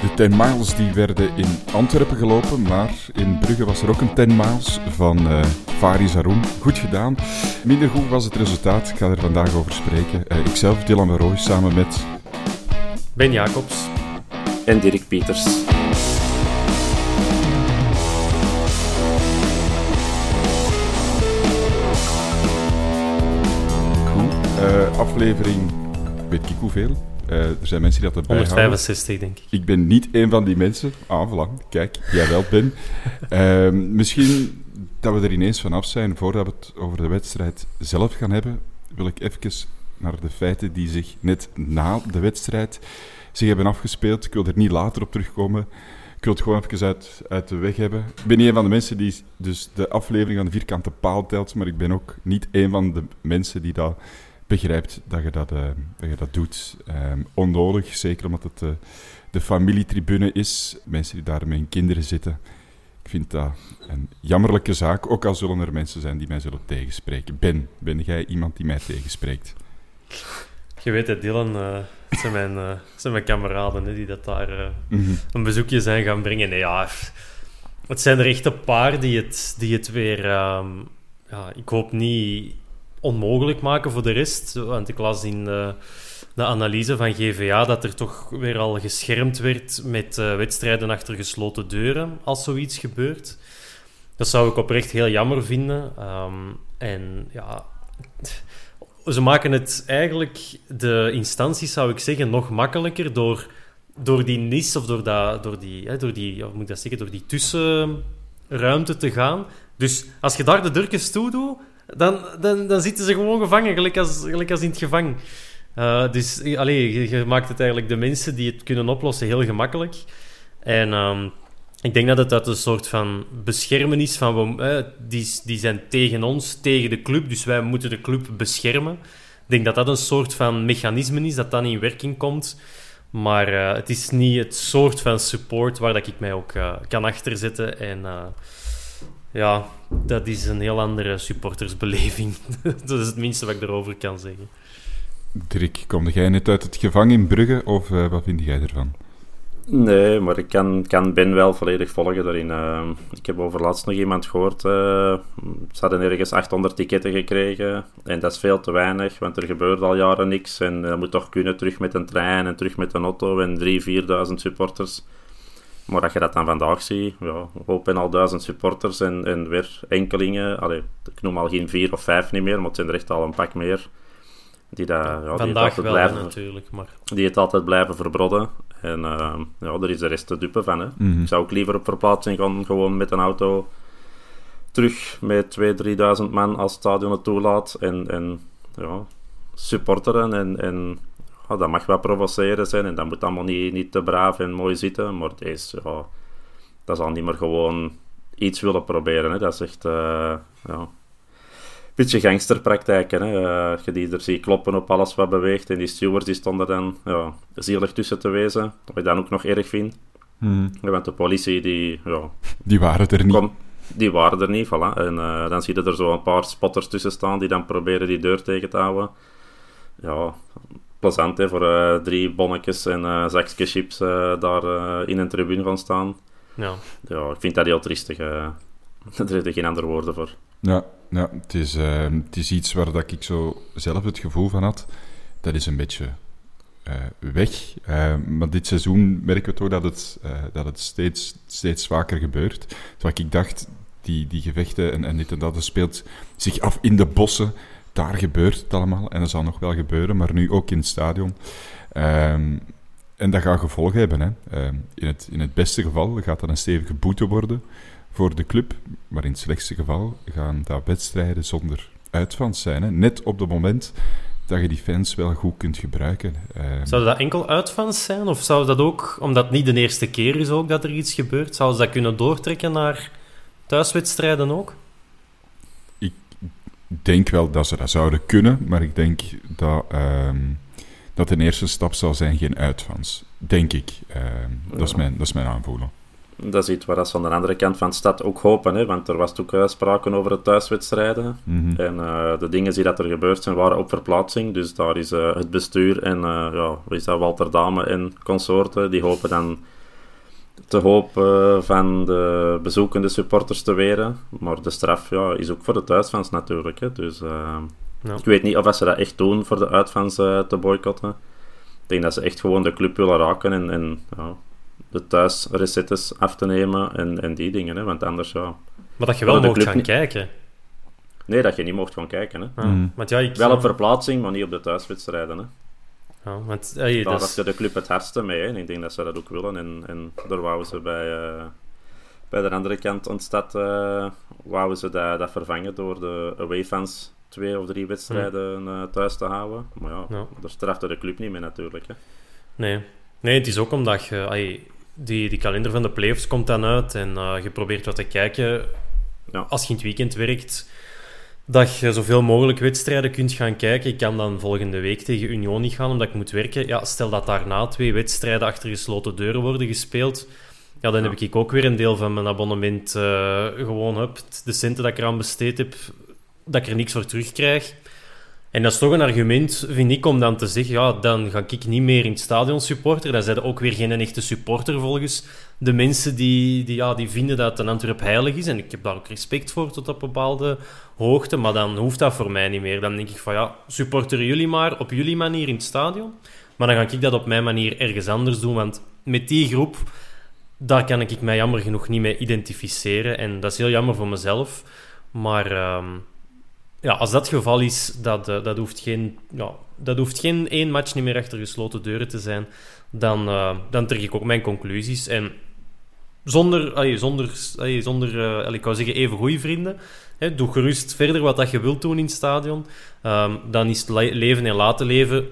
De 10 miles die werden in Antwerpen gelopen, maar in Brugge was er ook een 10 miles van eh Faris Haroun. Goed gedaan. Minder goed was het resultaat. Ik ga er vandaag over spreken. Eh, ikzelf, Dylan van Rooij, samen met... Ben Jacobs. En Dirk Pieters. Goed. Eh, aflevering, weet ik hoeveel. Eh, er zijn mensen die dat erbij houden. 165, denk ik. Ik ben niet een van die mensen. Ah, voilà. Kijk, jij wel, Ben. Ehm, misschien dat we er ineens vanaf zijn, voordat we het over de wedstrijd zelf gaan hebben, wil ik even naar de feiten die zich net na de wedstrijd zich hebben afgespeeld. Ik wil er niet later op terugkomen. Ik wil het gewoon even uit, uit de weg hebben. Ik ben niet een van de mensen die dus de aflevering aan de vierkante paal telt, maar ik ben ook niet een van de mensen die dat begrijpt dat je dat, eh, dat, je dat doet. Ehm, onnodig, zeker omdat het eh, de familietribune is. Mensen die daar met hun kinderen zitten. Ik vind dat een jammerlijke zaak, ook al zullen er mensen zijn die mij zullen tegenspreken. Ben, ben jij iemand die mij tegenspreekt? Je weet het, Dylan, eh, het, zijn mijn, het zijn mijn kameraden hè, die dat daar Mhm. een bezoekje zijn gaan brengen. Nee, ja, het zijn er echt een paar die het, die het weer, ehm, ja, ik hoop niet onmogelijk maken voor de rest. Want ik las in de, de analyse van GVA dat er toch weer al geschermd werd met eh, wedstrijden achter gesloten deuren als zoiets gebeurt. Dat zou ik oprecht heel jammer vinden. Ehm, en ja, ze maken het eigenlijk, de instanties zou ik zeggen, nog makkelijker door, door die nis of door, dat, door die, hè, door die, hoe moet ik dat zeggen, door die tussenruimte te gaan. Dus als je daar de durkjes toe doet, dan, dan, dan zitten ze gewoon gevangen, gelijk als, gelijk als in het gevang. Eh, dus allee, je, maakt het eigenlijk de mensen die het kunnen oplossen heel gemakkelijk. En ehm, ik denk dat het uit een soort van beschermen is van... We, eh, die, die zijn tegen ons, tegen de club, dus wij moeten de club beschermen. Ik denk dat dat een soort van mechanisme is dat dan in werking komt. Maar eh, het is niet het soort van support waar dat ik mij ook kan achterzetten. En ja, dat is een heel andere supportersbeleving. dat is het minste wat ik erover kan zeggen. Dirk, kom jij net uit het gevangen in Brugge, of eh, wat vind jij ervan? Nee, maar ik kan, kan Ben wel volledig volgen daarin. Eh, ik heb overlaatst nog iemand gehoord. eh, ze hadden ergens 800 ticketten gekregen. En dat is veel te weinig, want er gebeurt al jaren niks. En dat moet toch kunnen terug met een trein en terug met een auto en 3.000, 4.000 supporters. Maar dat je dat dan vandaag ziet, ja, hoop en al duizend supporters en, en weer enkelingen. Allee, ik noem al geen vier of vijf niet meer, maar het zijn er echt al een pak meer. Die, dat, ja, die het Vandaag wel, blijven, natuurlijk. Maar die het altijd blijven verbrodden. En eh, ja, daar is de rest te dupe van. Hè. Mhm. Ik zou ook liever op verplaatsing gaan, gewoon met een auto terug met 2.000, 3.000 man als het stadion het toelaat. En, en ja, supporteren. En, en ja, dat mag wel provoceren zijn. En dat moet allemaal niet, niet te braaf en mooi zitten. Maar deze, ja, dat zal niet meer gewoon iets willen proberen. Hè. Dat is echt... eh, ja. beetje gangsterpraktijken. Hè. Uh, je die er ziet kloppen op alles wat beweegt. En die stewards die stonden dan ja, zielig tussen te wezen. Wat ik dan ook nog erg vind. Hmm. Want de politie, die... Ja, die waren er niet. Die waren er niet, voilà. En uh, dan zie je er zo een paar spotters tussen staan die dan proberen die deur tegen te houden. Ja, plezant hè, voor uh, drie bonnetjes en uh, zakjes chips daar in een tribune van staan. Ja. ja, ik vind dat heel triestig. er zijn geen andere woorden voor. Ja, ja het, is, het is iets waar dat ik zo zelf het gevoel van had. Dat is een beetje weg. maar dit seizoen merken we toch dat het, dat het steeds, steeds vaker gebeurt. Terwijl ik dacht, die, die gevechten en, en dit en dat, dat speelt zich af in de bossen. Daar gebeurt het allemaal. En dat zal nog wel gebeuren, maar nu ook in het stadion. Um, en dat gaat gevolgen hebben. Hè. Um, in, het, in het beste geval gaat dat een stevige boete worden voor de club. Maar in het slechtste geval gaan dat wedstrijden zonder uitfans zijn. Net op het moment dat je die fans wel goed kunt gebruiken. Um, zou dat enkel uitfans zijn? Of zou dat ook, omdat het niet de eerste keer is ook dat er iets gebeurt, zou ze dat kunnen doortrekken naar thuiswedstrijden ook? Ik denk wel dat ze dat zouden kunnen, maar ik denk dat, uh, dat de eerste stap zal zijn geen uitfans. Denk ik. Uh, ja. dat, is mijn, dat is mijn aanvoelen. Dat is iets waar ze aan de andere kant van de stad ook hopen, hè? want er was ook uh, sprake over de thuiswedstrijden. Mm -hmm. En uh, de dingen die dat er gebeurd zijn, waren op verplaatsing. Dus daar is uh, het bestuur en ja, is dat, Walter Dame en consorten, die hopen dan te hopen van de bezoekende supporters te weren. Maar de straf ja, is ook voor de thuisfans natuurlijk. Hè. Dus uh, ja. ik weet niet of ze dat echt doen voor de uitfans uh, te boycotten. Ik denk dat ze echt gewoon de club willen raken en, en ja, de thuisrecettes af te nemen en, en die dingen. Hè. Want anders, ja... Maar dat je wel mocht gaan kijken. Nee, dat je niet mocht gaan kijken. Hè. Ah, mm. ja, ik... Wel op verplaatsing, maar niet op de thuiswedstrijden. Hè. Ja, want, hey, Daar dat is de club het hardste mee. Hè. En ik denk dat ze dat ook willen. En, en daar wouden ze bij, uh, bij de andere kant stad uh, wouden ze dat, dat vervangen door de away-fans twee of drie wedstrijden uh, thuis te houden. Maar ja, ja. daar strafte de club niet mee natuurlijk. Hè. Nee. nee, het is ook omdat je... Ay, die, die kalender van de playoffs komt dan uit en je probeert wat te kijken. Ja. Als je in het weekend werkt dat je zoveel mogelijk wedstrijden kunt gaan kijken. Ik kan dan volgende week tegen Union niet gaan, omdat ik moet werken. Ja, stel dat daarna twee wedstrijden achter gesloten deuren worden gespeeld. Ja, dan Ja. heb ik ook weer een deel van mijn abonnement eh, gewoon heb. De centen dat ik eraan besteed heb, dat ik er niks voor terugkrijg. En dat is toch een argument, vind ik, om dan te zeggen, ja, dan ga ik niet meer in het stadion supporter. Dan zijn ook weer geen echte supporter volgens de mensen die, die, ja, die vinden dat een Antwerp heilig is. En ik heb daar ook respect voor tot op bepaalde hoogte. Maar dan hoeft dat voor mij niet meer. Dan denk ik van, ja, supporteren jullie maar op jullie manier in het stadion. Maar dan ga ik dat op mijn manier ergens anders doen. Want met die groep, daar kan ik mij jammer genoeg niet mee identificeren. En dat is heel jammer voor mezelf. Maar... ehm, ja, als dat het geval is, dat, eh, dat, hoeft geen, ja, dat hoeft geen één match niet meer achter gesloten deuren te zijn. Dan, eh, dan trek ik ook mijn conclusies. En zonder, allee, zonder, allee, zonder allee, ik wou zeggen, even goede vrienden. Hè, doe gerust verder wat dat je wilt doen in het stadion. Ehm, dan is het le- leven en laten leven.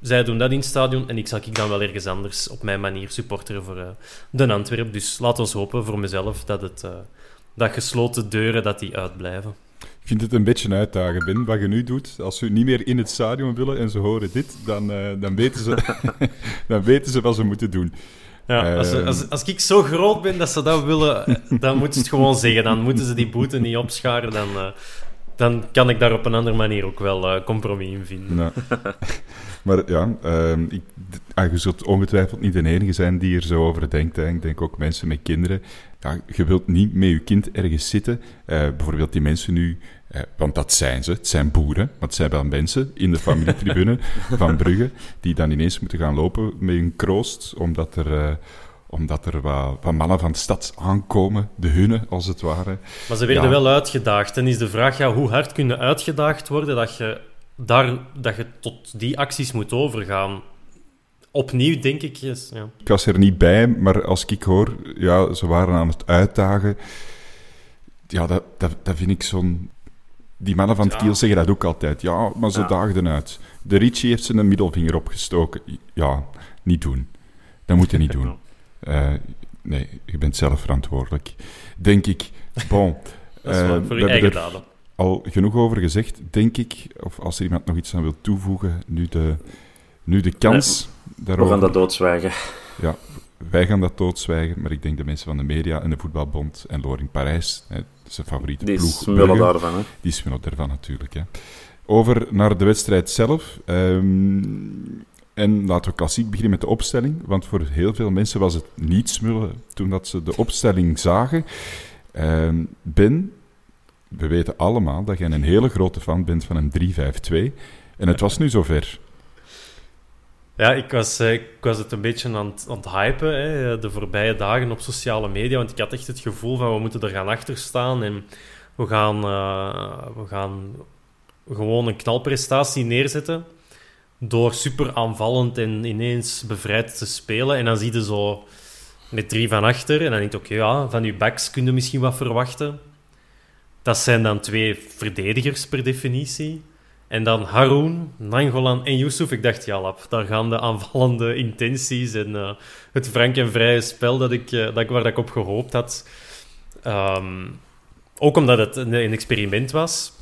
Zij doen dat in het stadion en ik zal ik dan wel ergens anders op mijn manier supporteren voor de Antwerp. Dus laat ons hopen voor mezelf dat, het, dat gesloten deuren dat die uitblijven. Ik vind het een beetje een uitdaging, Ben, wat je nu doet. Als ze niet meer in het stadion willen en ze horen dit, dan, eh, dan, weten, ze, dan weten ze wat ze moeten doen. Ja, als, Ehm. als, als ik zo groot ben dat ze dat willen, dan moeten ze het gewoon zeggen. Dan moeten ze die boete niet opscharen. Dan, eh, dan kan ik daar op een andere manier ook wel eh, compromis in vinden. Nou, maar ja, ehm, ik, ah, je zult ongetwijfeld niet de enige zijn die er zo over denkt. Hè. Ik denk ook mensen met kinderen. Ja, je wilt niet met je kind ergens zitten. Eh, bijvoorbeeld die mensen nu, eh, want dat zijn ze, het zijn boeren, maar het zijn wel mensen in de familietribune van Brugge, die dan ineens moeten gaan lopen met een kroost, omdat er... eh, omdat er wat, wat mannen van de stad aankomen, de hunne als het ware. Maar ze werden Ja. wel uitgedaagd. En is de vraag, ja, hoe hard kunnen uitgedaagd worden dat je, daar, dat je tot die acties moet overgaan? Opnieuw, denk ik. Yes, ja. Ik was er niet bij, maar als ik hoor, ja, ze waren aan het uitdagen. Ja, dat, dat, dat vind ik zo'n... Die mannen van het Ja. Kiel zeggen dat ook altijd. Ja, maar ze Ja. daagden uit. De Ritchie heeft zijn middelvinger opgestoken. Ja, niet doen. Dat moet je niet doen. Eh, nee, je bent zelf verantwoordelijk. Denk ik. Bon. Dat is eh, wel we voor je hebben eigen daden. al genoeg over gezegd, denk ik. Of als er iemand nog iets aan wil toevoegen, nu de, nu de kans We daarover. gaan dat doodzwijgen. Ja, wij gaan dat doodzwijgen, maar ik denk de mensen van de media en de voetbalbond en Loring Parijs, zijn favoriete Die ploeg, smullen Brugge, daarvan. Hè. die smullen ervan natuurlijk. Hè. Over naar de wedstrijd zelf. ehm, en laten we klassiek beginnen met de opstelling. Want voor heel veel mensen was het niet smullen toen dat ze de opstelling zagen. Ehm, ben, we weten allemaal dat jij een hele grote fan bent van een 3-5-2. En het was nu zover. Ja, ik was, eh, ik was het een beetje aan het, aan het hypen hè, de voorbije dagen op sociale media. Want ik had echt het gevoel van we moeten er gaan achter staan. En we gaan, eh, we gaan gewoon een knalprestatie neerzetten. Door super aanvallend en ineens bevrijd te spelen. En dan zie je zo met drie van achter. En dan denk je, oké, ja, van je backs kun je misschien wat verwachten. Dat zijn dan twee verdedigers per definitie. En dan Haroun, Nangolan en Yusuf. Ik dacht, ja, lap, daar gaan de aanvallende intenties en eh, het frank en vrije spel dat ik, eh, dat ik, waar dat ik op gehoopt had. Ehm, ook omdat het een, experiment was,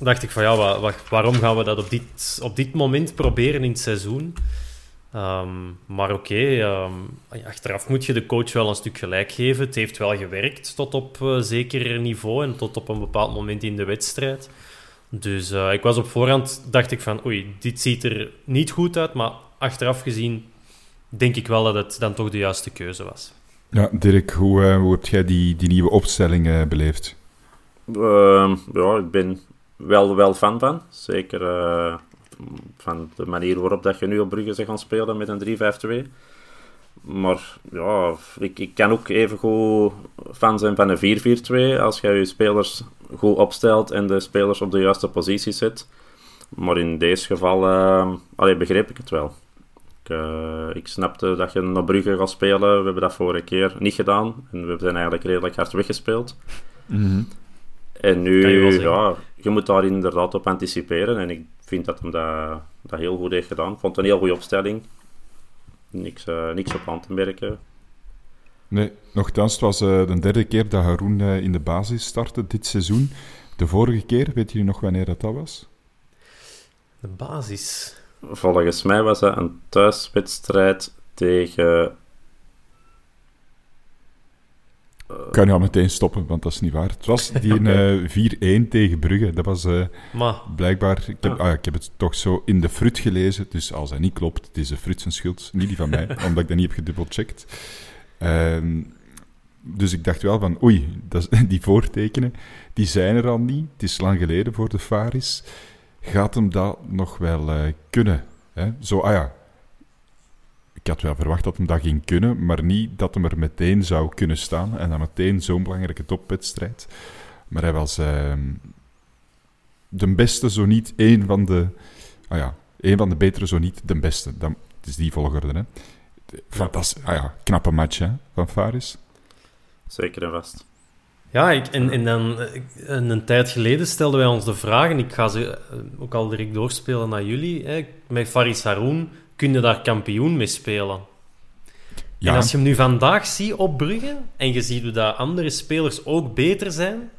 dacht ik van ja, wa- wa- waarom gaan we dat op dit, op dit moment proberen in het seizoen? Ehm, maar oké, ehm, achteraf moet je de coach wel een stuk gelijk geven. Het heeft wel gewerkt tot op eh, zeker niveau en tot op een bepaald moment in de wedstrijd. Dus eh, ik was op voorhand, dacht ik van, oei, dit ziet er niet goed uit, maar achteraf gezien denk ik wel dat het dan toch de juiste keuze was. Ja, Dirk, hoe, eh, hoe heb jij die, die nieuwe opstelling eh, beleefd? Ehm, ja, ik ben wel, wel fan van. Zeker eh, van de manier waarop dat je nu op Brugge zou gaan spelen met een 3-5-2. Maar ja, ik, ik kan ook even goed fan zijn van een 4-4-2 als je je spelers goed opstelt en de spelers op de juiste positie zet. Maar in deze geval allee, begreep ik het wel. Ik, eh, ik snapte dat je naar Brugge gaat spelen. We hebben dat vorige keer niet gedaan. En we zijn eigenlijk redelijk hard weggespeeld. En nu, je ja, je moet daar inderdaad op anticiperen. En ik vind dat hem dat, dat heel goed heeft gedaan. Ik vond het een heel goede opstelling. Niks, eh, niks op aan te merken. Nee, nogthans, het was eh, de derde keer dat Haroun eh, in de basis startte dit seizoen. De vorige keer, weet jullie nog wanneer dat, dat was? De basis. Volgens mij was dat een thuiswedstrijd tegen... Ik kan nu al meteen stoppen, want dat is niet waar. Het was die een, eh, 4-1 tegen Brugge. Dat was eh, blijkbaar... Ik heb, ah, ik heb het toch zo in de fruit gelezen, dus als dat niet klopt, het is de fruit zijn schuld, niet die van mij, omdat ik dat niet heb gedubbelcheckt. Ehm, dus ik dacht wel van, oei, dat die voortekenen, die zijn er al niet. Het is lang geleden voor de Faris. Gaat hem dat nog wel eh, kunnen? Hè? Zo, ah ja, ik had wel verwacht dat hem dat ging kunnen, maar niet dat hem er meteen zou kunnen staan. En dan meteen zo'n belangrijke topwedstrijd. Maar hij was ehm, de beste, zo niet één van de... Ah ja, één van de betere, zo niet de beste. Dat, het is die volgorde, hè. Fantastisch. Ah ja, knappe match, hè, van Faris. Zeker en vast. ja, ik, en, en dan een, een tijd geleden stelden wij ons de vraag, en ik ga ze eh, ook al direct doorspelen naar jullie. Hè, met Faris Haroun kun je daar kampioen mee spelen. Ja, En als je hem nu vandaag ziet op Brugge en je ziet hoe dat andere spelers ook beter zijn,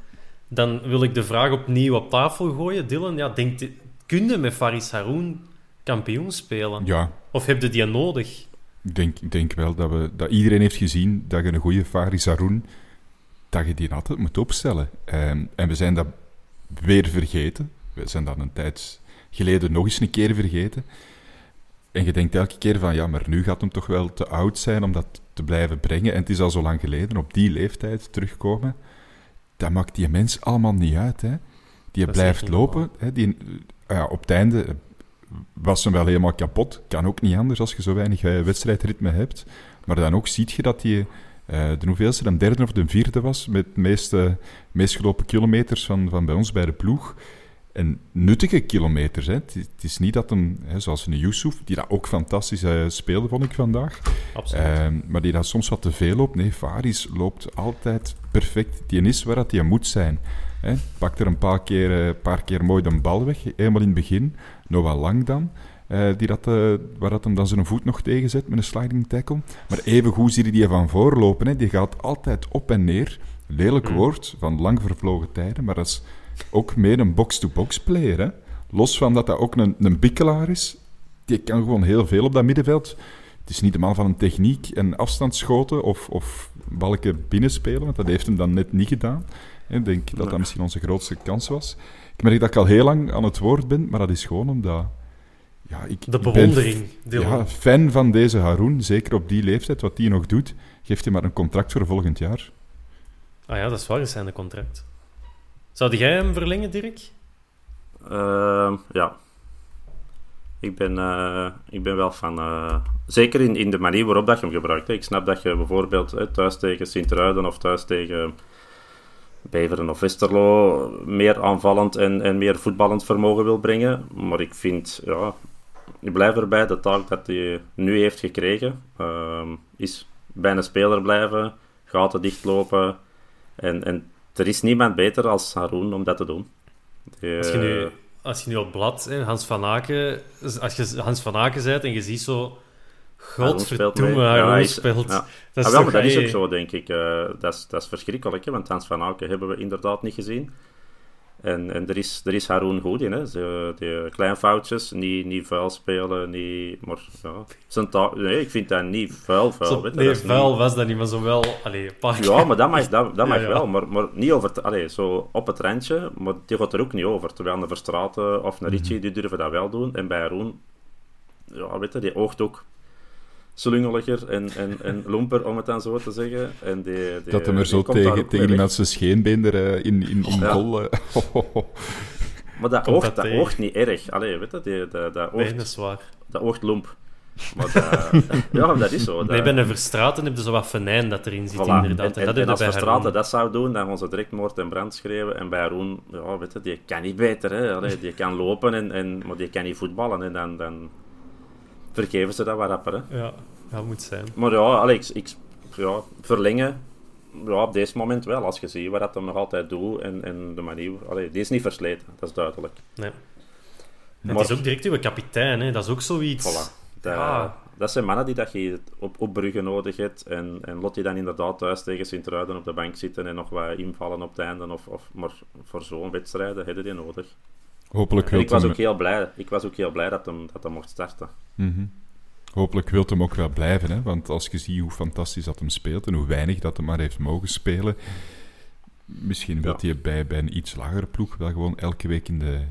dan wil ik de vraag opnieuw op tafel gooien. Dylan, ja, denk, je- kun je met Faris Haroun kampioen spelen? ja Of heb je die nodig? ik denk, ik denk wel dat, we, dat iedereen heeft gezien dat je een goede Faris Haroun, dat je die altijd moet opstellen. Ehm, en we zijn dat weer vergeten. We zijn dat een tijd geleden nog eens een keer vergeten. En je denkt elke keer van, ja, maar nu gaat hem toch wel te oud zijn om dat te blijven brengen. En het is al zo lang geleden, op die leeftijd terugkomen. Dat maakt die mens allemaal niet uit, hè. Die Dat blijft lopen. Hè. Die, ja, op het einde was hem wel helemaal kapot. Kan ook niet anders als je zo weinig eh, wedstrijdritme hebt. Maar dan ook ziet je dat hij eh, de hoeveelste, de derde of de vierde was, met de meeste, meest gelopen kilometers van, van bij ons bij de ploeg. En nuttige kilometers. Hè. Het, is, het is niet dat hem, hè, zoals een Yusuf, die dat ook fantastisch eh, speelde, vond ik vandaag. Absoluut. Ehm, maar die dat soms wat te veel loopt. Nee, Faris loopt altijd perfect. Die is waar dat hij moet zijn. Hè. Pakt er een paar keer, eh, paar keer mooi de bal weg. Eenmaal in het begin, nog wel lang dan. eh, die dat, waar dat hem dan zijn voet nog tegen zet met een sliding tackle. Maar even goed zie je die van voor lopen. Hè. Die gaat altijd op en neer. Lelijk woord van lang vervlogen tijden, maar dat is ook meer een box-to-box player. Hè? Los van dat dat ook een, een bikkelaar is, die kan gewoon heel veel op dat middenveld. Het is niet de man van een techniek en afstandsschoten of, of balken binnenspelen, want dat heeft hem dan net niet gedaan. Ik denk dat dat misschien onze grootste kans was. Ik merk dat ik al heel lang aan het woord ben, maar dat is gewoon omdat... Ja, ik, De ben bewondering, Dylan. Ja, fan van deze Haroon, zeker op die leeftijd. Wat die nog doet, geeft hij maar een contract voor volgend jaar. Ah ja, dat is waar, de contract. Zou jij hem verlengen, Dirk? Ehm, ja. Ik ben, eh, ik ben wel van... eh, zeker in, in de manier waarop dat je hem gebruikt. Ik snap dat je bijvoorbeeld thuis tegen Sint-Truiden of thuis tegen Beveren of Westerlo meer aanvallend en, en meer voetballend vermogen wil brengen. Maar ik vind, ja... Ik blijf erbij, de taak dat hij nu heeft gekregen, ehm, is bij een speler blijven, gaten dichtlopen. En, en er is niemand beter als Haroon om dat te doen. Die, Als je nu, als je nu op blad, hè, Hans van Aken, als je Hans van Aken bent en je ziet zo, Haroon speelt godverdomme. Haroon Ja, hij is- speelt. ja. Dat Ah, is wel, toch, maar dat is ook zo, denk ik. Eh, dat, is, dat is verschrikkelijk, hè, want Hans van Aken hebben we inderdaad niet gezien. En, en er, is, er is Haroon goed in, hè. Ze, die kleine foutjes, niet, niet vuil spelen, niet... Maar ja, zijn. Nee, ik vind dat niet vuil, vuil. Zo, weet je, nee, dat is niet- vuil was dat niet, maar zo wel... Allee, Ja, maar dat mag, dat, dat mag ja. wel, maar, maar niet over... Allee, zo op het randje, maar die gaat er ook niet over. Terwijl een Verstraten of een Ritchie, die durven dat wel doen. En bij Haroon, ja, weet je, die oogt ook slungeliger en, en, en lomper, om het dan zo te zeggen. En die, die, dat hem er die zo tegen, tegen weg. zijn scheenbeen er eh, in, in, in Ja. goal... eh, Maar dat Komt oogt, dat dat oogt niet erg. Allee, weet je, die, dat, dat, oogt, is waar. dat oogt lomp. Maar dat, ja, dat is zo. Dat, Nee, bij een Verstraten heb je zo wat venijn dat erin zit, Voilà. inderdaad. En, En, dat en als bij Haroon. dat zou doen, dan gaan ze direct moord en brand schreeuwen. En bij Haroon, ja, weet je, die kan niet beter. Hè. Allee, die kan lopen, en, en, maar die kan niet voetballen. En dan, dan vergeven ze dat wat rapper. Hè. Ja, dat moet zijn. Maar ja, Alex, ik, ja, verlengen, ja, op deze moment wel. Als je ziet wat dat hem nog altijd doet en, en de manier... Allee, die is niet versleten, dat is duidelijk. Nee. Maar- Het is ook direct uw kapitein, hè. dat is ook zoiets. Voilà. Dat, Ja. dat zijn mannen die dat je op, op Brugge nodig hebt. En, en lot die dan inderdaad thuis tegen Sint-Truiden op de bank zitten en nog wat invallen op het einde. Of, of, maar voor zo'n wedstrijden heb je die nodig. Hopelijk ik was hem, ook heel blij, ik was ook heel blij dat hem, dat hem mocht starten. Mhm. Hopelijk wil hem ook wel blijven, hè? want als je ziet hoe fantastisch dat hem speelt en hoe weinig dat hem maar heeft mogen spelen, misschien wil Ja. hij bij, bij een iets lagere ploeg wel gewoon elke week in de,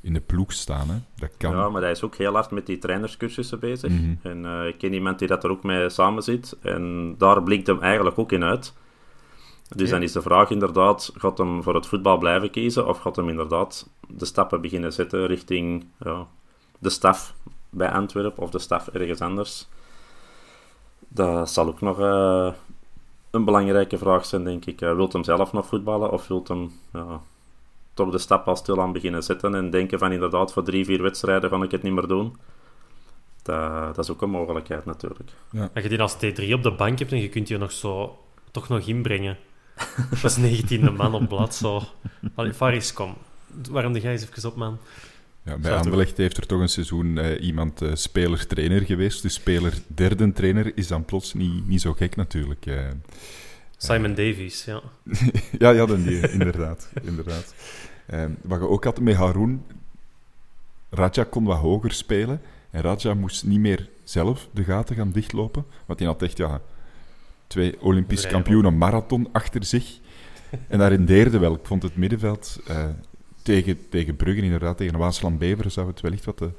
in de ploeg staan. Hè? Dat kan. Ja, maar hij is ook heel hard met die trainerscursussen bezig. Mhm. En eh, ik ken iemand die dat er ook mee samen zit. En daar blinkt hem eigenlijk ook in uit. Dus Ja. dan is de vraag inderdaad, gaat hem voor het voetbal blijven kiezen? Of gaat hem inderdaad de stappen beginnen zetten richting ja, de staf bij Antwerpen of de staf ergens anders? Dat zal ook nog eh, een belangrijke vraag zijn, denk ik. Eh, wilt hem zelf nog voetballen of wilt hem ja, toch de stap al stilaan beginnen zetten en denken van inderdaad voor drie, vier wedstrijden ga ik het niet meer doen? Dat, dat is ook een mogelijkheid natuurlijk. Als je die als T3 op de bank hebt en je kunt je nog zo toch nog inbrengen. Dat is 19e man op blad. Zo. Allee, Faris, kom. Waarom de jij eens even op, man? Ja, bij Anderlecht heeft er toch een seizoen eh, iemand eh, speler-trainer geweest. Dus speler-derde trainer is dan plots niet, niet zo gek natuurlijk. eh. Simon Davies, ja. ja, ja, dan die, inderdaad. inderdaad. Eh, wat je ook had met Haroon, Raja kon wat hoger spelen. En Raja moest niet meer zelf de gaten gaan dichtlopen. Want die had echt ja, twee Olympisch kampioenen marathon achter zich. En dat rendeerde wel. Ik vond het middenveld eh, tegen, tegen Brugge, inderdaad, tegen Waasland-Beveren, zou het wellicht wat te,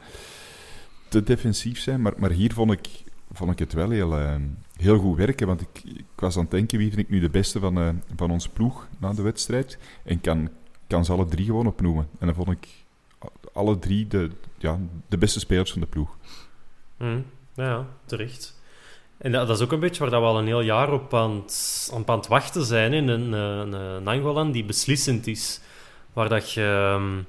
te defensief zijn. Maar, maar hier vond ik, vond ik het wel heel, eh, heel goed werken. Want ik, ik was aan het denken, wie vind ik nu de beste van, eh, van onze ploeg na de wedstrijd? En kan, kan ze alle drie gewoon opnoemen. En dan vond ik alle drie de, ja, de beste spelers van de ploeg. Ja, ja, terecht. En dat, is ook een beetje waar dat we al een heel jaar op aan het, op aan het wachten zijn. In een, een, een Angolan die beslissend is. Waar dat je... ehm,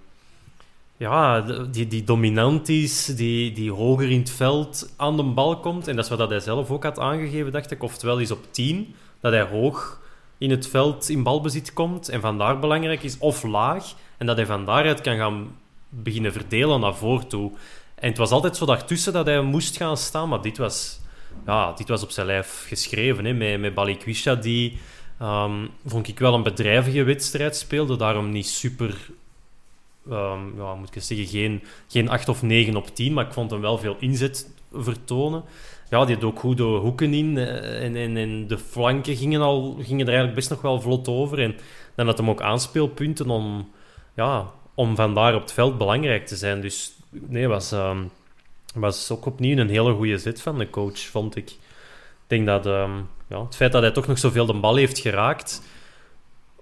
Ja, die, die dominant is, die, die hoger in het veld aan de bal komt. En dat is wat hij zelf ook had aangegeven, dacht ik. Oftewel is op 10, dat hij hoog in het veld in balbezit komt. En vandaar belangrijk is, of laag. En dat hij van daaruit kan gaan beginnen verdelen naar voren toe. En het was altijd zo daartussen dat hij moest gaan staan. Maar dit was, ja, dit was op zijn lijf geschreven. Hè, met, met Balikwisha die Ehm, vond ik wel een bedrijvige wedstrijd speelde. Daarom niet super... ehm, ja, moet ik zeggen, geen, geen 8 of 9 op 10. Maar ik vond hem wel veel inzet vertonen. Ja, die had ook goed de hoeken in. eh, En, en, en de flanken gingen, al, gingen er eigenlijk best nog wel vlot over. En dan had hem ook aanspeelpunten om, ja, om vandaar op het veld belangrijk te zijn. Dus nee, was, ehm, was ook opnieuw een hele goede zet van de coach, vond ik. Ik denk dat ehm, ja, het feit dat hij toch nog zoveel de bal heeft geraakt.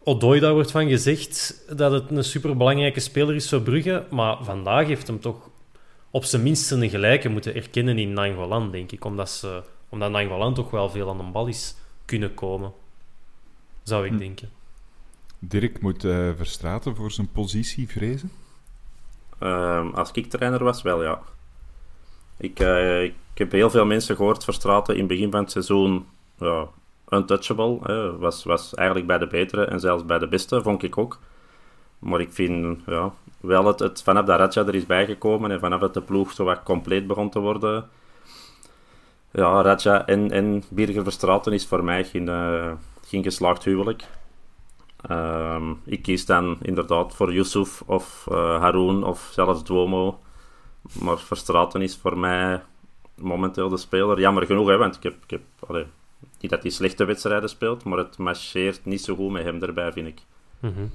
Odoi, daar wordt van gezegd dat het een superbelangrijke speler is voor Brugge. Maar vandaag heeft hem toch op zijn minst een gelijke moeten erkennen in Nangolan, denk ik. Omdat, ze, omdat Nangolan toch wel veel aan de bal is kunnen komen. Zou ik Hm. denken. Dirk moet eh, Verstraten voor zijn positie vrezen. Ehm, als ik trainer was, wel ja. Ik, eh, ik heb heel veel mensen gehoord verstraten in het begin van het seizoen. Ja, untouchable. Hè. Was, was eigenlijk bij de betere en zelfs bij de beste, vond ik ook. Maar ik vind ja, wel het, het vanaf dat Raja er is bijgekomen en vanaf dat de ploeg zo compleet begon te worden. Ja, Raja en, en Birger Verstraten is voor mij geen, eh, geen geslaagd huwelijk. Ehm, ik kies dan inderdaad voor Yusuf of eh Haroon of zelfs Duomo. Maar Verstraten is voor mij momenteel de speler. Jammer genoeg, hè, want ik heb, ik heb allee, niet dat hij slechte wedstrijden speelt, maar het marcheert niet zo goed met hem erbij, vind ik. Mhm.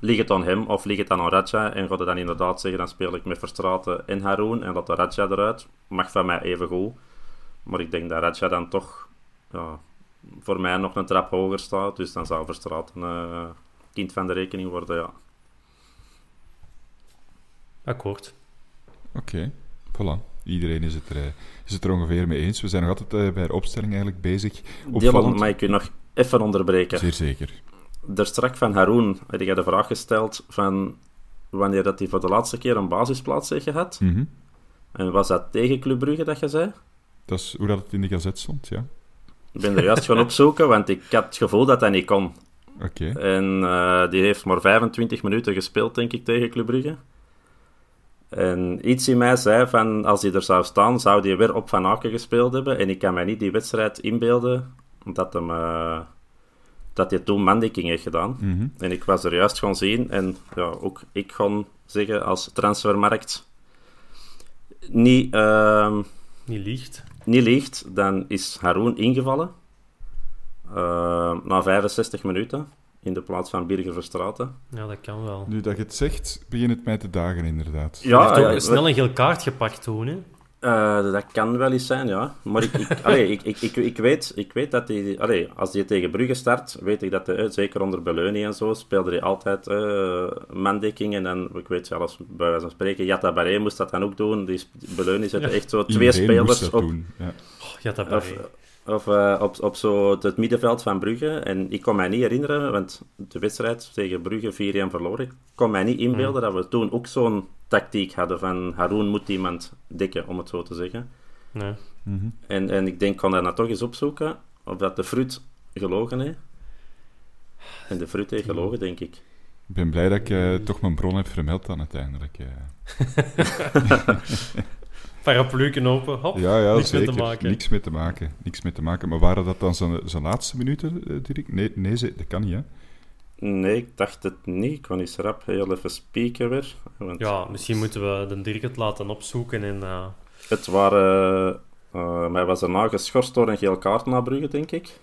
Ligt het aan hem of ligt het aan Raja? En gaat het dan inderdaad zeggen, dan speel ik met Verstraten en Haroon en laat de Raja eruit. Mag van mij even goed. Maar ik denk dat Raja dan toch ja, voor mij nog een trap hoger staat. Dus dan zou Verstraten eh kind van de rekening worden, ja. Akkoord. Oké, voilà. Iedereen is het, er, eh, is het er ongeveer mee eens. We zijn nog altijd eh, bij de opstelling eigenlijk bezig. Dylan, Opvallend. mag ik u nog even onderbreken? Zeer zeker. Daar strak van Haroon had jij de vraag gesteld van wanneer dat hij voor de laatste keer een basisplaats heeft gehad. Mhm. En was dat tegen Club Brugge dat je zei? Dat is hoe dat het in de gazet stond, ja. Ik ben er juist gaan opzoeken, want ik had het gevoel dat hij niet kon. Oké. En eh, die heeft maar 25 minuten gespeeld, denk ik, tegen Club Brugge. En iets in mij zei van, als hij er zou staan, zou hij weer op Van Aken gespeeld hebben. En ik kan mij niet die wedstrijd inbeelden dat, hem, eh, dat hij toen mandekking heeft gedaan. Mhm. En ik was er juist gaan zien. En ja, ook ik kon zeggen als transfermarkt niet, ehm, Niet liegt. niet liegt, dan is Haroon ingevallen. eh, na 65 minuten. In de plaats van Birger Verstraten. Ja, dat kan wel. Nu dat je het zegt, begint het mij te dagen, inderdaad. Hij heeft ook ja, snel een geel kaart gepakt toen, hè. Eh, dat kan wel eens zijn, ja. Maar ik, ik, allee, ik, ik, ik, ik, weet, ik weet dat hij... Allee, als hij tegen Brugge start, weet ik dat hij, eh, zeker onder Beleuni en zo, speelde hij altijd eh mandekking. En dan, ik weet zelfs, bij wijze van spreken, Jatta Baré moest dat dan ook doen. Die Beleuni zette Ja. echt zo twee Iedereen moest spelers dat op, doen. Ja. Oh, ja, dat of, eh, op, op zo het middenveld van Brugge. En ik kon mij niet herinneren, want de wedstrijd tegen Brugge 4-1 verloren. Ik kon mij niet inbeelden dat we toen ook zo'n tactiek hadden van Haroon moet iemand dekken, om het zo te zeggen. Nee. Mhm. En, en ik denk, ik kon dat nou toch eens opzoeken, of dat de fruit gelogen heeft. En de fruit heeft gelogen, denk ik. Ik ben blij dat ik eh, toch mijn bron heb vermeld dan uiteindelijk. eh. Parapluken open, hop. Ja, ja, niks mee zeker. te maken. Niks mee te maken. Niks mee te maken. Maar waren dat dan zijn, zijn laatste minuten, eh, Dirk? Nee, nee ze- dat kan niet, hè? Nee, ik dacht het niet. Ik kon eens rap heel even spieken weer. Want Ja, misschien moeten we de Dirk het laten opzoeken en... eh, Het waren... eh mij was daarna geschorst door een geel kaart naar Brugge, denk ik.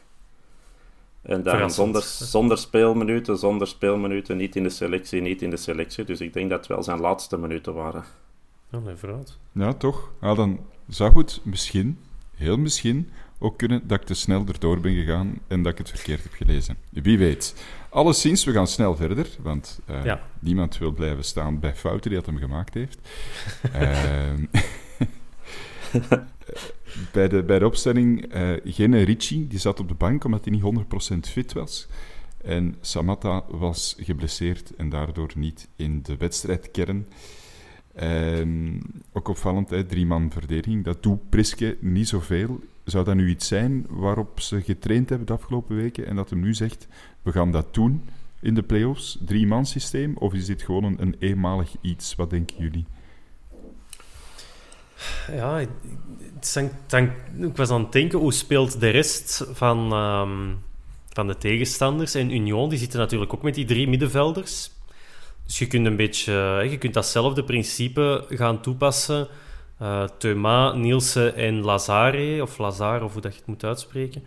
En dan Verrassend. zonder, zonder speelminuten, zonder speelminuten, niet in de selectie, niet in de selectie. Dus ik denk dat het wel zijn laatste minuten waren. Vooruit. Ja, toch? Dan zou het misschien, heel misschien, ook kunnen dat ik te snel erdoor ben gegaan en dat ik het verkeerd heb gelezen. Wie weet. Alleszins, we gaan snel verder, want eh, Ja. niemand wil blijven staan bij fouten die dat hem gemaakt heeft. Ehm, bij, de, bij de opstelling, eh geen Ricci, die zat op de bank omdat hij niet 100% fit was. En Samatta was geblesseerd en daardoor niet in de wedstrijdkern. Ehm, ook opvallend, hè, drie man verdediging. Dat doet Priske niet zoveel. Zou dat nu iets zijn waarop ze getraind hebben de afgelopen weken en dat hem nu zegt, we gaan dat doen in de play-offs, drie man systeem, of is dit gewoon een, een eenmalig iets? Wat denken jullie? Ja, ik was aan het denken, hoe speelt de rest van, ehm, van de tegenstanders. En Union die zitten natuurlijk ook met die drie middenvelders. Dus je kunt een beetje, je kunt datzelfde principe gaan toepassen. Uh, Thuma, Nielsen en Lazare, of Lazare, of hoe dat je het moet uitspreken.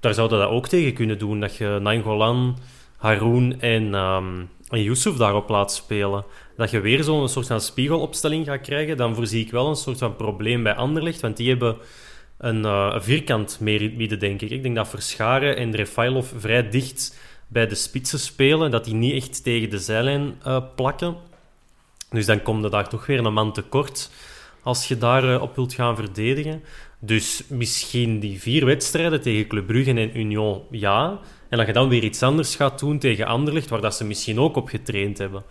Daar zouden dat ook tegen kunnen doen. Dat je Nangolan, Haroun en, um, en Yusuf daarop laat spelen. Dat je weer zo'n soort van spiegelopstelling gaat krijgen. Dan voorzie ik wel een soort van probleem bij Anderlecht. Want die hebben een, een vierkant meer in midden, denk ik. Ik denk dat Verscharen en Refailov vrij dicht bij de spitsen spelen. Dat die niet echt tegen de zijlijn uh, plakken. Dus dan komt er daar toch weer een man tekort als je daarop op wilt gaan verdedigen. Dus misschien die vier wedstrijden tegen Club Brugge en Union, ja. En dat je dan weer iets anders gaat doen tegen Anderlecht, waar dat ze misschien ook op getraind hebben.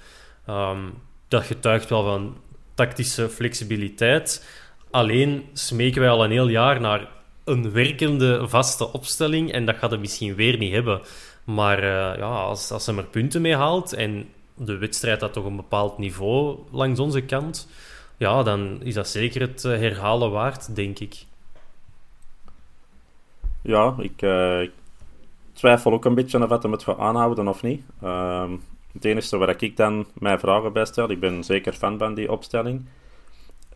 Um, dat getuigt wel van tactische flexibiliteit. Alleen smeken wij al een heel jaar naar een werkende vaste opstelling en dat gaat het misschien weer niet hebben. Maar uh, ja, als, als ze er punten mee haalt en de wedstrijd had toch een bepaald niveau langs onze kant, ja, dan is dat zeker het eh, herhalen waard, denk ik. Ja, ik, uh, twijfel ook een beetje of het hem het gaat aanhouden of niet. Uh, het enige waar ik dan mijn vragen bij stel, ik ben zeker fan van die opstelling.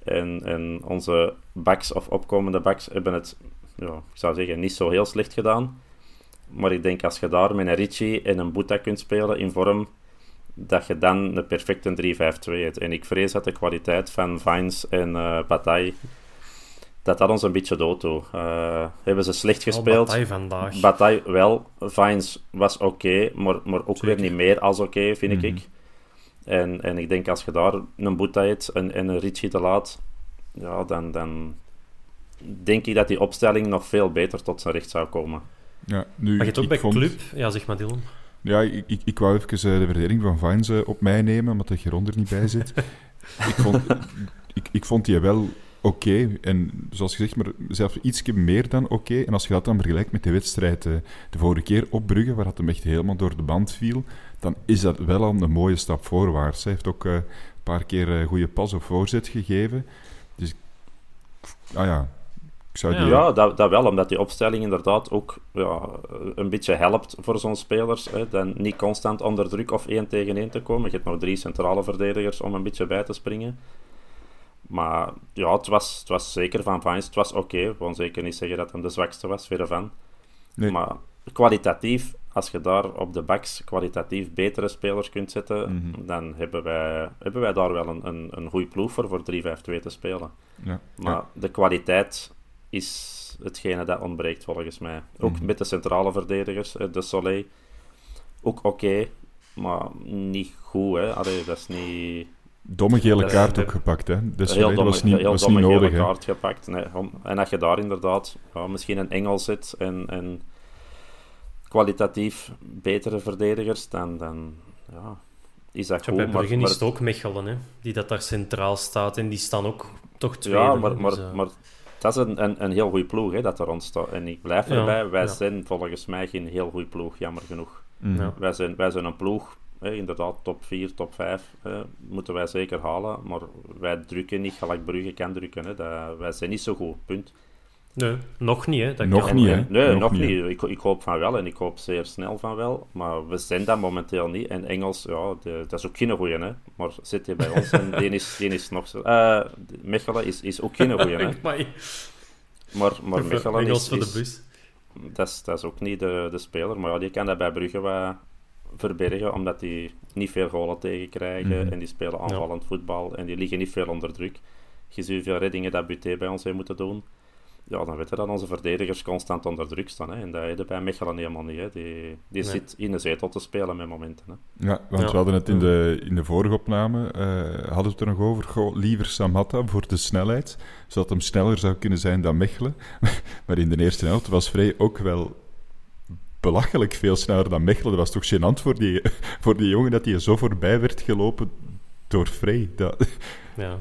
En, en onze backs of opkomende backs hebben het, ja, ik zou zeggen, niet zo heel slecht gedaan. Maar ik denk als je daar met een Ritchie en een Boeta kunt spelen in vorm, dat je dan een perfecte 3-5-2 hebt. En ik vrees dat de kwaliteit van Vines en uh, Bataille, dat dat ons een beetje dood doet. Uh, hebben ze slecht gespeeld. Oh, Bataille vandaag. Bataille wel. Vines was oké, maar, maar ook weer niet meer als oké, vind mm -hmm. ik. En, en ik denk als je daar een Boeta hebt en, en een Ritchie te laat, ja, dan, dan denk ik dat die opstelling nog veel beter tot zijn recht zou komen. Ja, nu, maar je het ook bij vond... Club? Ja, zeg maar Dylan. Ja, ik, ik, ik wou even uh, de verdediging van Vines uh, op mij nemen, omdat de Geron er niet bij zit. ik, vond, ik, ik vond die wel oké. Okay. En zoals gezegd, maar zelfs iets meer dan oké. Okay. En als je dat dan vergelijkt met de wedstrijd uh, de vorige keer op Brugge, waar dat hem echt helemaal door de band viel, dan is dat wel al een mooie stap voorwaarts. Hij heeft ook een paar keer goede pas of voorzet gegeven. Dus, ah ja, ja, ja dat, dat, wel, omdat die opstelling inderdaad ook ja, een beetje helpt voor zo'n spelers. Hè, dan niet constant onder druk of één tegen één te komen. Je hebt nog drie centrale verdedigers om een beetje bij te springen. Maar ja, het was, het was zeker van Vines. Het was oké. Okay. Ik zeker niet zeggen dat hij de zwakste was, verre van. Nee. Maar kwalitatief, als je daar op de backs kwalitatief betere spelers kunt zetten, mm -hmm. dan hebben wij, hebben wij daar wel een, een, een goede ploeg voor, voor 3-5-2 te spelen. Ja. Maar ja. de kwaliteit is hetgene dat ontbreekt volgens mij. Ook mm -hmm. met de centrale verdedigers, de Soleil. Ook oké, okay, maar niet goed. Hè. Allee, dat is niet... Domme gele kaart ook gepakt, hè? De Soleil heel domme, was niet, heel was domme niet nodig, gele kaart gepakt. Nee, en als je daar inderdaad ja, misschien een Engel zit en, en kwalitatief betere verdedigers, dan, dan ja, is dat ja, goed. Bij Brugge maar, is het ook Mechelen, hè? die dat daar centraal staat. En die staan ook toch tweede. Ja, maar, dus, maar, uh... maar dat is een, een, een heel goede ploeg hè, dat er ontstaat. En ik blijf Ja, erbij, wij ja. zijn volgens mij geen heel goede ploeg, jammer genoeg. Mhm. Ja. Wij, zijn, wij zijn een ploeg, hè, inderdaad, top 4, top 5 hè, moeten wij zeker halen. Maar wij drukken niet gelijk Brugge kan drukken. Hè. Dat, wij zijn niet zo goed, punt. Nee, nog niet, hè? Dat Nog kan. niet, hè? Nee, nog, Nog niet. niet, Ik, ik hoop van wel en ik hoop zeer snel van wel. Maar we zijn dat momenteel niet. En Engels, ja, de- dat is ook geen goeie, hè. Maar zit je bij ons en die is, die is nog zo... Eh, Mechelen is, is ook geen goeie, hè. Maar, Maar, Mechelen Engels is, voor de bus. dat is, dat is ook niet de, de speler. Maar ja, die kan dat bij Brugge wat verbergen, omdat die niet veel goalen tegenkrijgen. Mhm. En die spelen aanvallend voetbal. En die liggen niet veel onder druk. Je ziet hoeveel reddingen dat Buté bij ons heeft moeten doen. Ja, dan weten dat onze verdedigers constant onder druk staan. Hè. En dat heb je bij Mechelen helemaal niet. Hè. Die, die Nee. zit in de zetel te spelen met momenten. Hè. Ja, want Ja. we hadden het in de, in de vorige opname, eh, hadden we het er nog over, goh, liever Samatta voor de snelheid, zodat hem sneller zou kunnen zijn dan Mechelen. maar in de eerste helft was Vrij ook wel belachelijk veel sneller dan Mechelen. Dat was toch gênant voor die, voor die jongen dat hij zo voorbij werd gelopen door Vrij. Dat, Ja,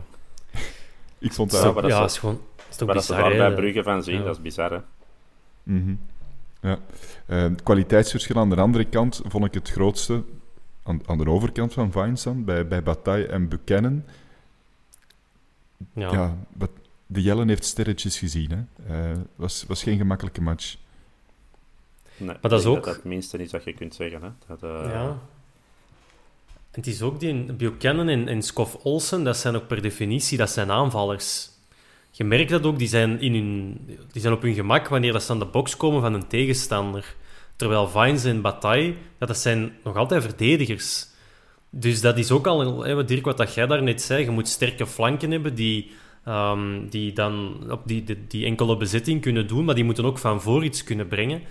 ik vond Ja, dat... maar dat ja is- is gewoon... is toch Maar dat ze daar bij Brugge van zien, Ja. dat is bizar. Hè. Mhm. Ja. Eh, het kwaliteitsverschil aan de andere kant vond ik het grootste aan, aan de overkant van Vines dan, bij, bij Bataille en Buchanan. Ja. Ja, wat- de Jellen heeft sterretjes gezien. hè. Eh, was, was geen gemakkelijke match. Nee, Maar dat is ook- dat het minste is dat je kunt zeggen. Hè? Dat, eh, Ja. En het is ook die Buchanan en, en Scoff Olsen, dat zijn ook per definitie dat zijn aanvallers. Je merkt dat ook, die zijn, in hun, die zijn op hun gemak wanneer dat ze aan de box komen van een tegenstander. Terwijl Vines en Bataille, ja, dat zijn nog altijd verdedigers. Dus dat is ook al, hè, Dirk, wat dat jij daarnet zei, je moet sterke flanken hebben die, ehm, die dan op die, die, enkele bezetting kunnen doen, maar die moeten ook van voor iets kunnen brengen.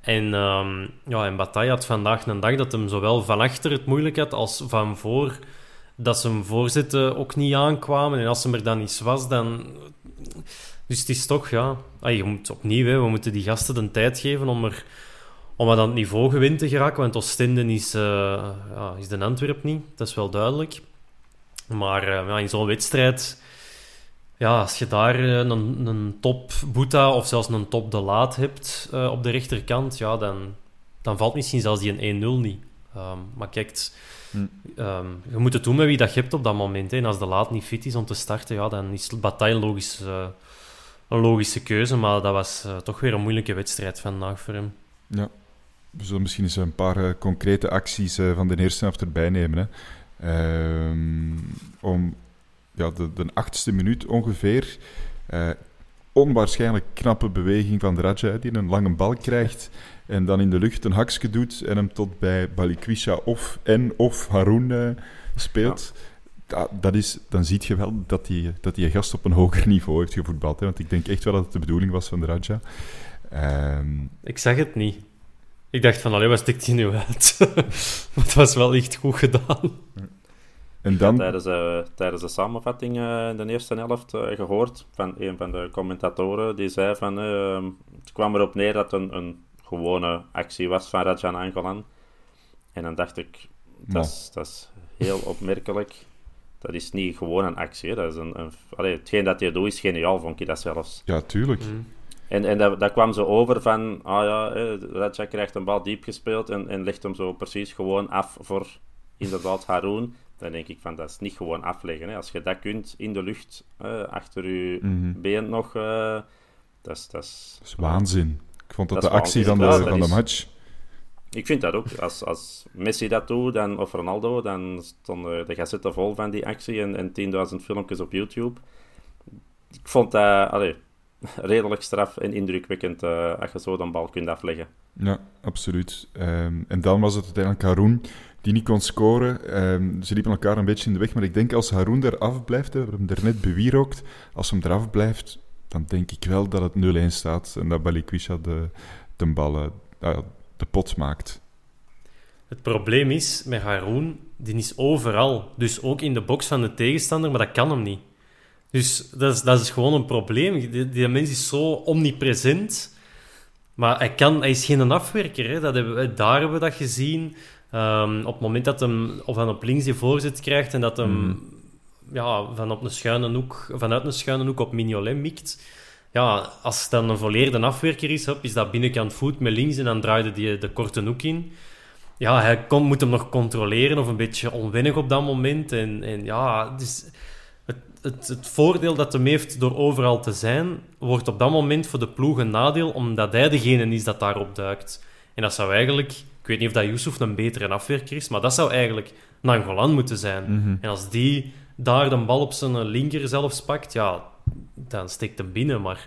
En, ehm ja, en Bataille had vandaag een dag dat hem zowel van achter het moeilijk had als van voor dat zijn voorzitten ook niet aankwamen. En als hem er dan iets was, dan... Dus het is toch, ja... Je moet opnieuw, we moeten die gasten de tijd geven om er om aan het niveau gewin te geraken. Want Oostende is, eh ja, is de Antwerp niet, dat is wel duidelijk. Maar eh, ja, in zo'n wedstrijd... Ja, als je daar eh, een, een top Boeta of zelfs een top De Laat hebt op de rechterkant, ja, dan, dan valt misschien zelfs die een 1-0 niet. Ehm, maar kijk, Ehm, je moet het doen met wie dat je hebt op dat moment. Hè. En als De Laat niet fit is om te starten, ja, dan is Bataille logisch, eh, een logische keuze. Maar dat was eh, toch weer een moeilijke wedstrijd vandaag voor hem. Ja. We zullen misschien eens een paar eh, concrete acties van de eerste helft erbij nemen. Hè. Ehm, om ja, de, achtste minuut ongeveer. onwaarschijnlijk knappe beweging van Raja, die een lange bal krijgt en dan in de lucht een hakje doet en hem tot bij Balikwisha of en of Haroun eh, speelt. Da- dat is, dan zie je wel dat die, dat die gast op een hoger niveau heeft gevoetbald. Hè, want ik denk echt wel dat het de bedoeling was van de Raja. Ehm, Ik zag het niet. Ik dacht van, allee, wat stikt hij nu uit? maar het was wel echt goed gedaan. en dan... tijdens, eh, tijdens de samenvatting eh, in de eerste helft eh, gehoord van een van de commentatoren. Die zei van, eh, het kwam erop neer dat een, een gewone actie was van Rajan Angolan. En dan dacht ik, dat is, dat is heel opmerkelijk. Dat is niet gewoon een actie. hè. Dat is een, een, allee, hetgeen dat hij doet is geniaal, vond ik dat zelfs. Ja, tuurlijk. En, en dat, dat kwam zo over van, ah ja, eh, Raja krijgt een bal diep gespeeld en, en legt hem zo precies gewoon af voor inderdaad Haroun. Dan denk ik van, dat is niet gewoon afleggen. Hè. Als je dat kunt in de lucht, eh, achter je Mhm. been nog, eh, dat is... Dat is Dat is waanzin. Ik vond dat, Dat de actie van de, ja, van de match. Ik vind dat ook. Als, als Messi dat doet, dan, of Ronaldo, dan stonden de gazetten vol van die actie en, en 10.000 filmpjes op YouTube. Ik vond dat allee, redelijk straf en indrukwekkend eh, als je zo een bal kunt afleggen. Ja, absoluut. Ehm, en dan was het uiteindelijk Haroun die niet kon scoren. Ehm, ze liepen elkaar een beetje in de weg. Maar ik denk als Haroun eraf blijft, we hebben hem daarnet bewierookt, als hem eraf blijft, dan denk ik wel dat het 0-1 staat en dat Balikwisha de, de bal, eh, de pot maakt. Het probleem is met Haroun, die is overal. Dus ook in de box van de tegenstander, maar dat kan hem niet. Dus dat is, dat is gewoon een probleem. Die, die mens is zo omnipresent. Maar hij, kan, hij is geen afwerker. Hè. Dat hebben we, daar hebben we dat gezien. Ehm, op het moment dat hem of dan op links die voorzet krijgt en dat hem ja, van op een schuine hoek, vanuit een schuine hoek op Mignolet mikt. Ja, als het dan een volleerde afwerker is, hop, is dat binnenkant voet met links en dan draaide die de korte hoek in ja, hij kon, moet hem nog controleren of een beetje onwennig op dat moment. En, en ja, dus het, het, het voordeel dat hem heeft door overal te zijn, wordt op dat moment voor de ploeg een nadeel, omdat hij degene is dat daarop duikt. En dat zou eigenlijk, ik weet niet of dat Yusuf een betere afwerker is, maar dat zou eigenlijk Nangolan moeten zijn. En als die daar de bal op zijn linker zelfs pakt, ja, dan steekt hem binnen. Maar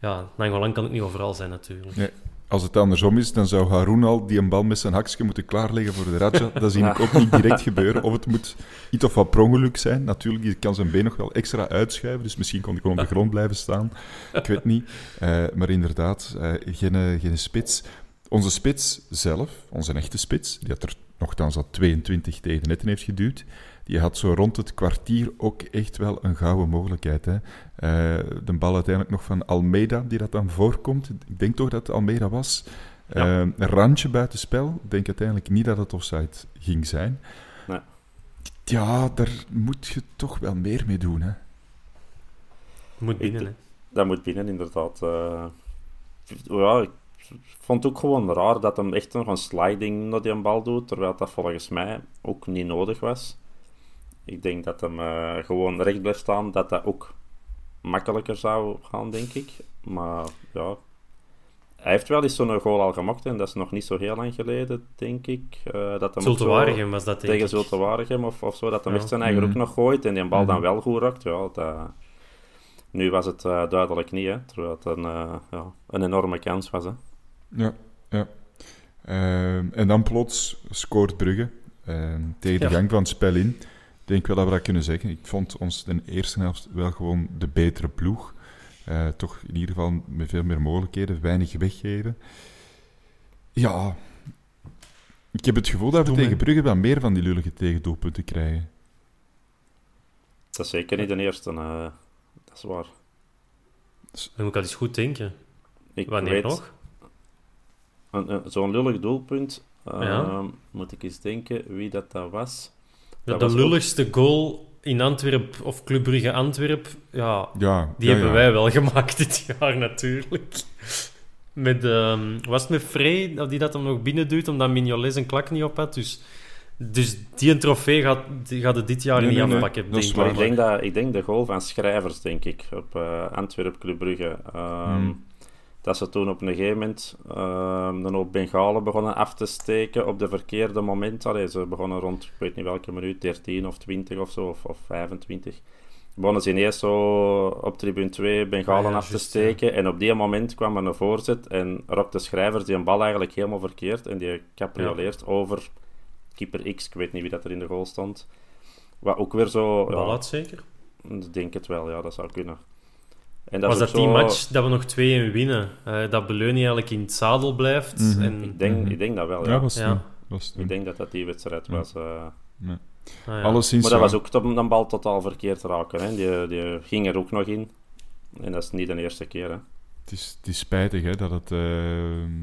ja, Nangolan kan het niet overal zijn natuurlijk. Nee. Als het andersom is, dan zou Haroun al die een bal met zijn hakje moeten klaarleggen voor de Raja. Dat zie ik ook niet direct gebeuren. Of het moet iets of wat per ongeluk zijn. Natuurlijk, je kan zijn been nog wel extra uitschuiven. Dus misschien kon hij gewoon op de grond blijven staan. Ik weet niet. Eh, maar inderdaad, eh, geen, eh, geen spits. Onze spits zelf, onze echte spits, die had er nogthans al 22 tegen netten heeft geduwd. Die had zo rond het kwartier ook echt wel een gouden mogelijkheid. Hè. Eh, de bal uiteindelijk nog van Almeida, die dat dan voorkomt. Ik denk toch dat het Almeida was. Ja. Eh, een randje buitenspel. Ik denk uiteindelijk niet dat het offside ging zijn. Nee. Ja, daar moet je toch wel meer mee doen. Hè. Moet binnen, hè. Dat moet binnen, inderdaad. eh. ja, ik vond het ook gewoon raar dat hem echt nog een sliding naar die bal doet, terwijl dat volgens mij ook niet nodig was. Ik denk dat hem eh, gewoon recht blijft staan, dat dat ook makkelijker zou gaan, denk ik. Maar ja, hij heeft wel eens zo'n goal al gemaakt en dat is nog niet zo heel lang geleden, denk ik. Uh, dat hem Zulte Waregem was dat, denk Tegen ik. Zulte Waregem of, of zo, dat hij Ja. echt zijn eigen ook nog gooit en die bal dan Mhm. wel goed raakt. Ja, dat, nu was het eh, duidelijk niet, hè, terwijl het een, eh, ja, een enorme kans was. Hè. Ja, ja. Ehm, en dan plots scoort Brugge ehm, tegen de Ja. gang van het spel in. Ik denk wel dat we dat kunnen zeggen. Ik vond ons de eerste helft wel gewoon de betere ploeg. Eh, toch in ieder geval met veel meer mogelijkheden, weinig weggeven. Ja, ik heb het gevoel dat we tegen? Brugge wel meer van die lullige tegendoelpunten krijgen. Dat is zeker niet de eerste, eh, dat is waar. Dan moet ik al eens goed denken. Ik Wanneer weet, nog? Zo'n lullig doelpunt, Ja. moet ik eens denken wie dat, dat was. De, Dat de ook- lulligste goal in Antwerp of Club Brugge Antwerp, ja, Ja, die ja, hebben ja. wij wel gemaakt dit jaar natuurlijk. Met, ehm, was het met Frey dat die dat hem nog binnen duwt omdat Mignolet zijn klak niet op had? Dus, dus die een trofee gaat, die gaat het dit jaar Nee, niet nee, nee. afpakken, is denk Maar ik. ik denk, dat, ik denk de goal van Schrijvers, denk ik, op eh Antwerp Club Brugge. Ehm, Hmm. Dat ze toen op een gegeven moment een hoop Bengalen begonnen af te steken op de verkeerde moment. Allee, ze begonnen rond, ik weet niet welke minuut, 13 of 20 of zo, of, of 25. Begonnen ze ineens zo op tribune 2 Bengalen Ah ja, af te steken. En op die moment kwam er een voorzet en Rob de Schrijvers die een bal eigenlijk helemaal verkeerd. En die caprioleert over keeper X, ik weet niet wie dat er in de goal stond. Wat ook weer zo... Bal ja, uit, zeker? ik denk het wel, ja, dat zou kunnen. En dat Was dat die match dat we nog 2-1 winnen? Eh, dat Beleuni eigenlijk in het zadel blijft. Mhm. en, Ik denk, ik denk dat wel, ja. Ja, was het Ja. toen. Was het toen. Ik denk dat dat die wedstrijd Ja. was. eh. Ja. ah, ja. Maar dat ja. was ook tot een bal totaal verkeerd raken. Hè. Die, die ging er ook nog in. En dat is niet de eerste keer. Hè. Het is, het is spijtig hè, dat het... ehm,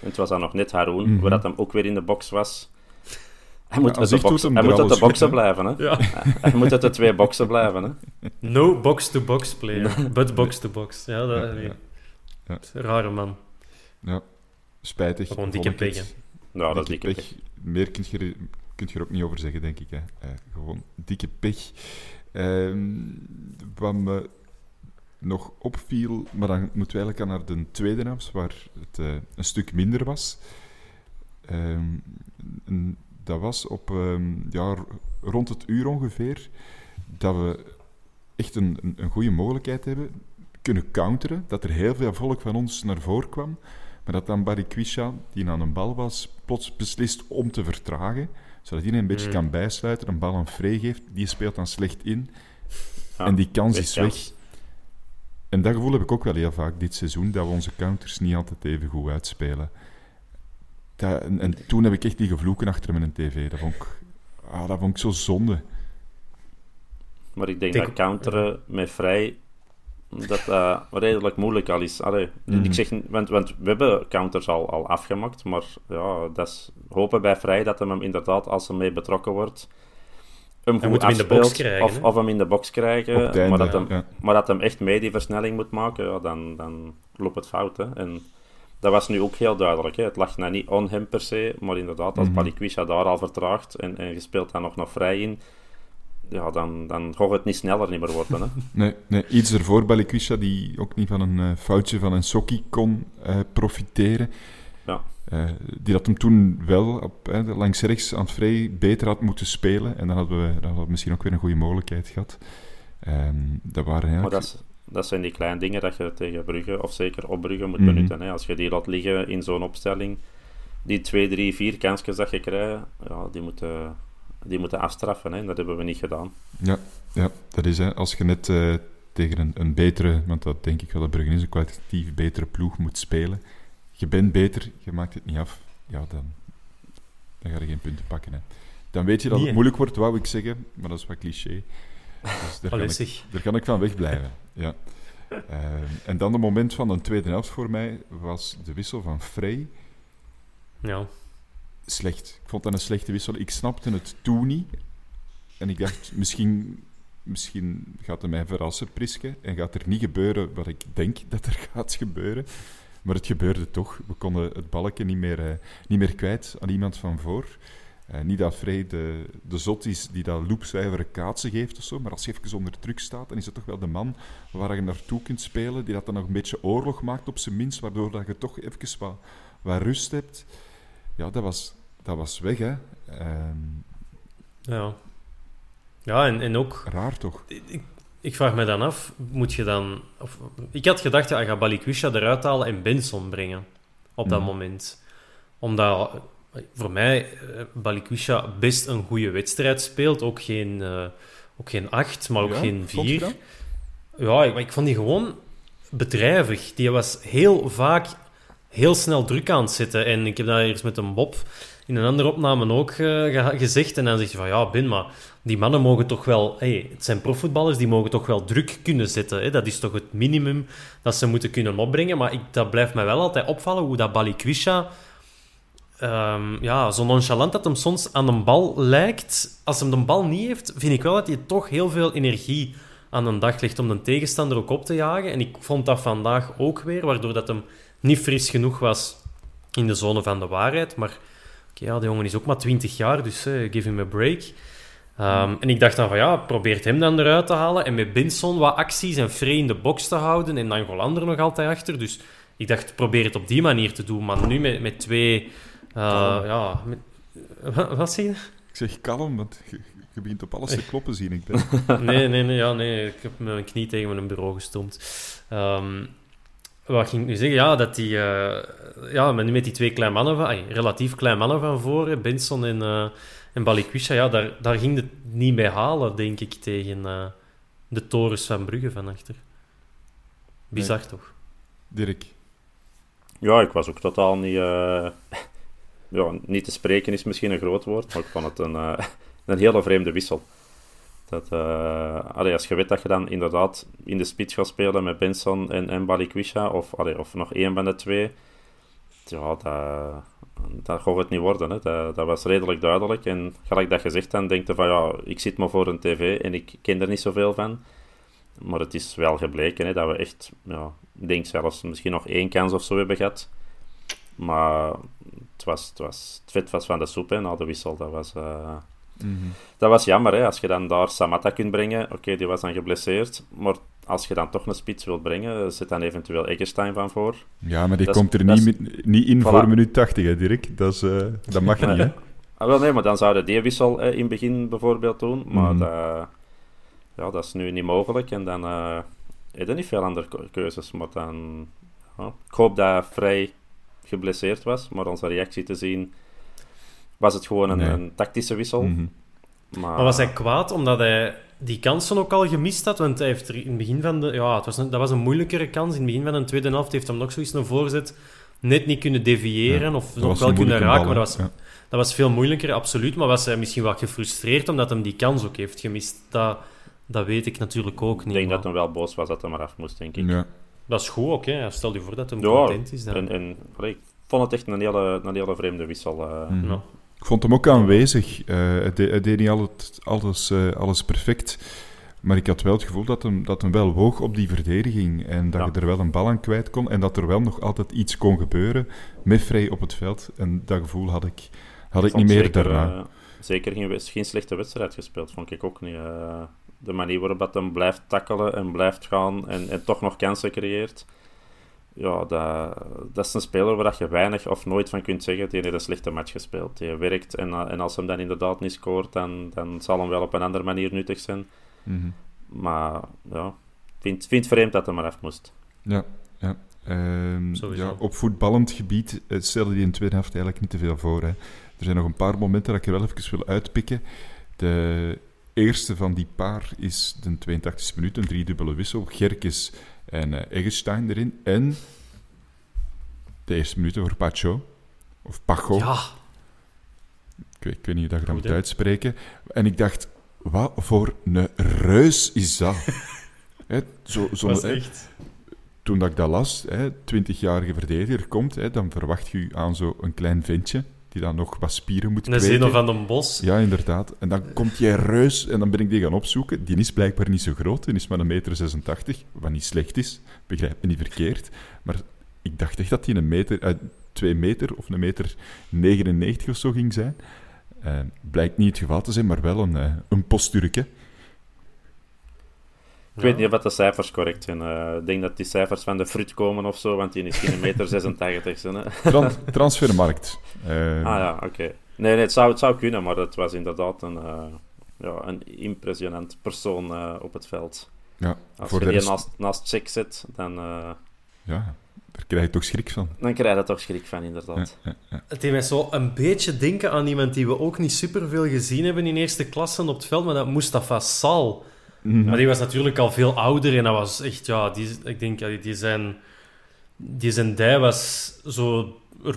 En het was dan nog net Haroon, Mhm. waar dat hem ook weer in de box was. Hij moet Ja, uit als de, box, hij moet uit boxen blijven. Hè. Ja. Hij moet uit de twee boxen blijven. Hè. No box-to-box player, but box-to-box. Ja, dat, Ja, ja. Ja. Rare man. ja, spijtig. Gewoon dikke pech, Nou, dat is Dikke pech. pech. Meer kun je, er, kun je er ook niet over zeggen, denk ik. Hè. Eh, gewoon dikke pech. Ehm, wat me nog opviel, maar dan moeten we eigenlijk aan naar de tweede helft, waar het eh, een stuk minder was. Ehm, en dat was op ehm, ja, rond het uur ongeveer dat we echt een, een, een goede mogelijkheid hebben kunnen counteren. Dat er heel veel volk van ons naar voren kwam. Maar dat dan Barry Quisha, die aan een bal was, plots beslist om te vertragen. Zodat hij een beetje Mm. kan bijsluiten, een bal aan Frey geeft. Die speelt dan slecht in. Ja, en die kans is weg. En dat gevoel heb ik ook wel heel vaak dit seizoen, dat we onze counters niet altijd even goed uitspelen. Dat, en, en toen heb ik echt die gevloeken achter mijn tv. Dat vond ik, ah, dat vond ik zo zonde. Maar ik denk Denk- dat counteren met vrij dat dat redelijk moeilijk al is. Allee, Mhm. ik zeg, want, want we hebben counters al, al afgemaakt, maar ja, dat is hopen bij vrij dat hem, hem inderdaad, als hij mee betrokken wordt, hem goed moet hem in de afspeelt, box krijgen, of, hem in de box krijgen, maar, dat hem, ja. maar dat hem echt mee die versnelling moet maken, ja, dan, dan loopt het fout. Hè. En dat was nu ook heel duidelijk. Hè. Het lag nou niet on hem per se, maar inderdaad, als. Balikwisha daar al vertraagt en, en je speelt daar nog, nog vrij in, ja, dan, dan gaat het niet sneller niet meer worden. Hè. Nee, nee, iets ervoor Balikwisha, die ook niet van een eh, foutje van een sokkie kon eh, profiteren. Ja. Eh, die dat hem toen wel op, langs rechts aan het vrij beter had moeten spelen. En dan hadden, we, dan hadden we misschien ook weer een goede mogelijkheid gehad. Ehm, dat waren Maar eigenlijk... dat, is- dat zijn die kleine dingen dat je tegen Brugge, of zeker op Brugge, moet Mhm. benutten. Hè. Als je die laat liggen in zo'n opstelling, die twee, drie, vier kansjes dat je krijgt, ja, die moeten, die moeten afstraffen. Hè. Dat hebben we niet gedaan. Ja, ja dat is hè. Als je net eh, tegen een, een betere, want dat denk ik wel dat Brugge is, een kwalitatief betere ploeg moet spelen. Je bent beter, je maakt het niet af. Ja, dan, dan ga je geen punten pakken. Hè. Dan weet je dat Nee, het moeilijk wordt, wou ik zeggen, maar dat is wat cliché. Dus daar, kan ik, daar kan ik van wegblijven. Ja. Ehm, en dan de moment van de tweede helft voor mij was de wissel van Frey. Ja. slecht. Ik vond dat een slechte wissel. Ik snapte het toen niet. En ik dacht, misschien, misschien gaat hij mij verrassen, Priske. En gaat er niet gebeuren wat ik denk dat er gaat gebeuren. Maar het gebeurde toch. We konden het balken niet meer, eh, niet meer kwijt aan iemand van voor. Eh, niet dat Frey de, de zot is die dat loopzuivere kaatsen geeft of zo, maar als je even onder druk staat, dan is het toch wel de man waar je naartoe kunt spelen, die dat dan nog een beetje oorlog maakt op zijn minst, waardoor dat je toch even wat, wat rust hebt. Ja, dat was, dat was weg, hè. Ehm, Ja. Ja, en, en ook... raar toch? Ik, ik vraag me dan af, moet je dan... Of, ik had gedacht, ja, ga Balikwisha eruit halen en Benson brengen. Op dat Mhm. moment. Omdat voor mij eh, Balikwisha best een goede wedstrijd speelt. Ook geen, eh, ook geen acht, maar ook Ja, geen vier. Ja, ik, maar ik vond die gewoon bedrijvig. Die was heel vaak heel snel druk aan het zetten. En ik heb dat eerst met een Bob in een andere opname ook eh, gezegd. En dan zeg je van, ja, Ben, maar die mannen mogen toch wel... Hey, het zijn profvoetballers, die mogen toch wel druk kunnen zetten. Hè? Dat is toch het minimum dat ze moeten kunnen opbrengen. Maar ik, dat blijft mij wel altijd opvallen, hoe dat Balikwisha... ehm, ja, zo nonchalant dat hem soms aan een bal lijkt. Als hem de bal niet heeft, vind ik wel dat hij toch heel veel energie aan een dag legt om de tegenstander ook op te jagen. En ik vond dat vandaag ook weer, waardoor dat hem niet fris genoeg was in de zone van de waarheid. Maar oké, ja, de jongen is ook maar 20 jaar, dus eh, give him a break. Ehm, En ik dacht dan van ja, probeert hem dan eruit te halen en met Benson wat acties en Frey in de box te houden en dan Golander nog altijd achter. Dus ik dacht, probeer het op die manier te doen. Maar nu met, met twee... eh, ja, met, wat, wat zie je? Ik zeg kalm, want je, je begint op alles te kloppen, zie ik. Ben. Nee, nee, nee, ja, nee. Ik heb mijn knie tegen mijn bureau gestompt. Ehm, wat ging ik nu zeggen? Ja, dat die... eh, ja, met, met die twee kleine mannen van... ay, relatief kleine mannen van voren, Benson en, eh en Balikwisha, ja, daar, daar ging het niet bij halen, denk ik, tegen eh, de torens van Brugge van achter. Bizar, toch? Dirk. Ja, ik was ook totaal niet... ja, niet te spreken is misschien een groot woord, maar ik vond het een, eh, een hele vreemde wissel. Dat, eh, als je weet dat je dan inderdaad in de spits gaat spelen met Benson en, en Balikwisha, of, of nog één van de twee, ja, dat, dat gaat het niet worden. Hè. Dat, dat was redelijk duidelijk. En gelijk dat gezegd dan, denk je van ja, ik zit maar voor een tv en ik ken er niet zoveel van. Maar het is wel gebleken hè, dat we echt, ja, ik denk zelfs misschien nog één kans of zo hebben gehad. Maar het, was, het, was, het vet was van de soep hè, na de wissel. Dat was, eh, dat was jammer. Hè, als je dan daar Samatta kunt brengen. Oké, die was dan geblesseerd. Maar als je dan toch een spits wilt brengen, zit dan eventueel Eggestein van voor. Ja, maar die Dat komt er niet, is- niet in Voilà. voor minuut 80, hè, Dirk. Dat, is, eh, dat mag niet, hè. Ah, wel, nee, maar dan zouden die wissel eh, in het begin bijvoorbeeld doen. Maar Mhm. dat, ja, dat is nu niet mogelijk. En dan eh heb je niet veel andere keuzes. Maar dan, ja, ik hoop dat Vrij geblesseerd was. Maar onze reactie te zien, was het gewoon een, Nee. een tactische wissel. Mhm. Maar, Maar was hij kwaad omdat hij die kansen ook al gemist had? Want hij heeft er in het begin van de... Ja, het was een, dat was een moeilijkere kans. In het begin van de tweede helft heeft hij nog zoiets een voorzet net niet kunnen deviëren Ja, of nog wel kunnen raken. bal, maar dat was, dat was veel moeilijker, absoluut. Maar was hij misschien wat gefrustreerd omdat hij die kans ook heeft gemist? Dat, dat weet ik natuurlijk ook ik niet. denk maar dat hij wel boos was dat hij maar af moest, denk ik. Ja. Dat is goed ook, hè. Stel je voor dat hij Ja, content is. Dan. en, en, allee, ik vond het echt een hele, een hele vreemde wissel. eh. Ja. Ik vond hem ook aanwezig. Eh hij, deed, hij deed niet altijd, alles, eh, alles perfect. Maar ik had wel het gevoel dat hem, dat hem wel woog op die verdediging. En dat Ja. je er wel een bal aan kwijt kon. En dat er wel nog altijd iets kon gebeuren met Vrij op het veld. En dat gevoel had ik, had ik niet meer zeker, daarna. zeker geen, geen slechte wedstrijd gespeeld, vond ik ook niet. De manier waarop dat hem blijft tackelen en blijft gaan en, en toch nog kansen creëert. Ja, dat, dat is een speler waar je weinig of nooit van kunt zeggen. Die heeft een slechte match gespeeld. Die werkt en, eh, en als hem dan inderdaad niet scoort, dan, dan zal hem wel op een andere manier nuttig zijn. Mhm. Maar ja, ik vind, vind het vreemd dat hij maar af moest. Ja, ja. Ehm, ja, op voetballend gebied eh, stelde hij in de tweede helft eigenlijk niet te veel voor. Hè. Er zijn nog een paar momenten dat ik er wel even wil uitpikken. De eerste van die paar is de 82e minuut, een driedubbele wissel. Gerkes en Eggestein erin. En de eerste minuten voor Pacho. Of Pacho. Ja, Ik, weet, ik weet niet hoe dat je dat moet uitspreken. En ik dacht, wat voor een reus is dat? Hè, zo, zo, was echt... toen dat ik dat las, hè, 20-jarige verdediger komt, hè, dan verwacht je aan zo'n klein ventje die dan nog wat spieren moet Een kweken. Zeno van den Bos. Ja, inderdaad. En dan komt die reus en dan ben ik die gaan opzoeken. Die is blijkbaar niet zo groot, die is maar een meter 86, wat niet slecht is, begrijp me niet verkeerd. Maar ik dacht echt dat hij een meter, eh, twee meter of een meter 99 of zo ging zijn. Eh, blijkt niet het geval te zijn, maar wel een, uh, een posturke. Ik weet niet of dat de cijfers correct zijn. Uh, ik denk dat die cijfers van de fruit komen of zo, want die is geen meter 86. Zijn, Trans transfermarkt. ah ja, oké. Okay. Nee, nee het, zou, het zou kunnen, maar het was inderdaad een, ja, een impressionant persoon op het veld. Ja, Als je die rest... naast, naast check zet, dan... ja, daar krijg je toch schrik van. Dan krijg je toch schrik van, inderdaad. Ja, ja, het deed mij zo een beetje denken aan iemand die we ook niet superveel gezien hebben in eerste klasse op het veld, maar dat Mustafa Sal. Mm Maar die was natuurlijk al veel ouder en dat was echt, ja, die, ik denk, die zijn, die zijn dij was zo,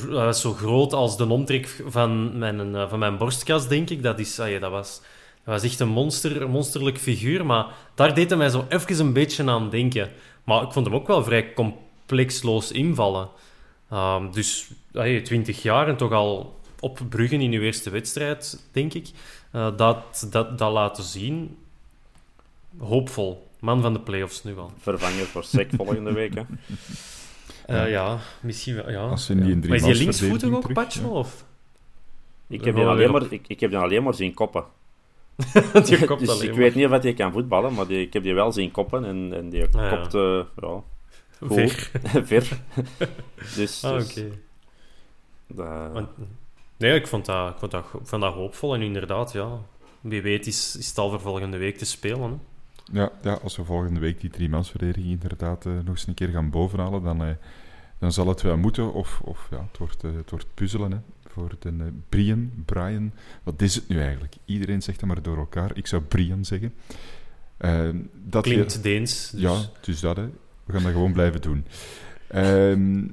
was zo groot als de omtrek van mijn, van mijn borstkas, denk ik. Dat, is, dat, was, dat was echt een, monster, monsterlijk figuur, maar daar deed hij mij zo even een beetje aan denken. Maar ik vond hem ook wel vrij complexloos invallen. Um, dus hey, 20 jaar en toch al op Bruggen in uw eerste wedstrijd, denk ik. Uh, dat, dat, dat laten zien. Hoopvol. Man van de playoffs nu al. Vervanger voor Sek volgende week, hè? Uh, ja, misschien wel. Ja. Als in die in drie maar is die linksvoetig ook, Pacho? Of? Ik heb, die alleen maar, ik, ik heb die alleen maar zien koppen. die kopt dus alleen ik maar. weet niet of hij kan voetballen, maar die, ik heb die wel zien koppen en, en die Ah, ja. kopt... Uh, Ver. ver. dus, Ah, dus dat- Nee, ik vond, dat, ik, vond dat, ik vond dat hoopvol. En inderdaad, ja, wie weet is, is het al voor volgende week te spelen. Hè? Ja, ja, als we volgende week die driemansverdediging inderdaad eh, nog eens een keer gaan bovenhalen, dan, eh, dan zal het wel moeten. Of, of ja, het wordt, eh, het wordt puzzelen hè, voor de Brian. Brian, wat is het nu eigenlijk? Iedereen zegt dat maar door elkaar. Ik zou Brian zeggen. Eh, dat je- Klinkt Deens. Dus. Ja, is dat, hè. We gaan dat gewoon blijven doen. Ehm,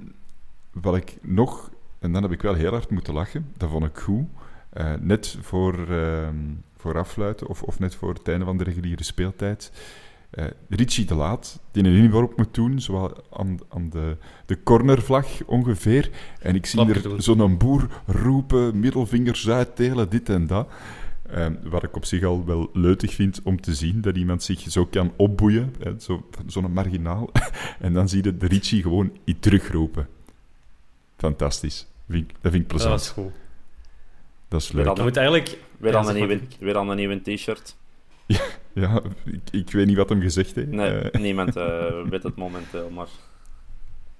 wat ik nog... En dan heb ik wel heel hard moeten lachen. Dat vond ik goed. Net voor, ehm, voor afsluiten, of, of net voor het einde van de reguliere speeltijd... eh Richie de Laat, die een inworp moet doen, zowel aan, aan de, de cornervlag ongeveer. En ik zie er zo'n boer roepen, middelvingers uitdelen, dit en dat. Ehm, wat ik op zich al wel leutig vind om te zien, dat iemand zich zo kan opboeien, hè, zo- zo'n marginaal. en dan zie je de Richie gewoon iets terugroepen. Fantastisch. Vind ik- dat vind ik dat plezant. was goed. Dat is leuk. Je moet eigenlijk... weer, Ja, aan een nieuwe, weer aan een nieuwe t-shirt. Ja, ik, ik weet niet wat hem gezegd heeft. Nee, Eh, niemand eh, weet het momenteel, maar...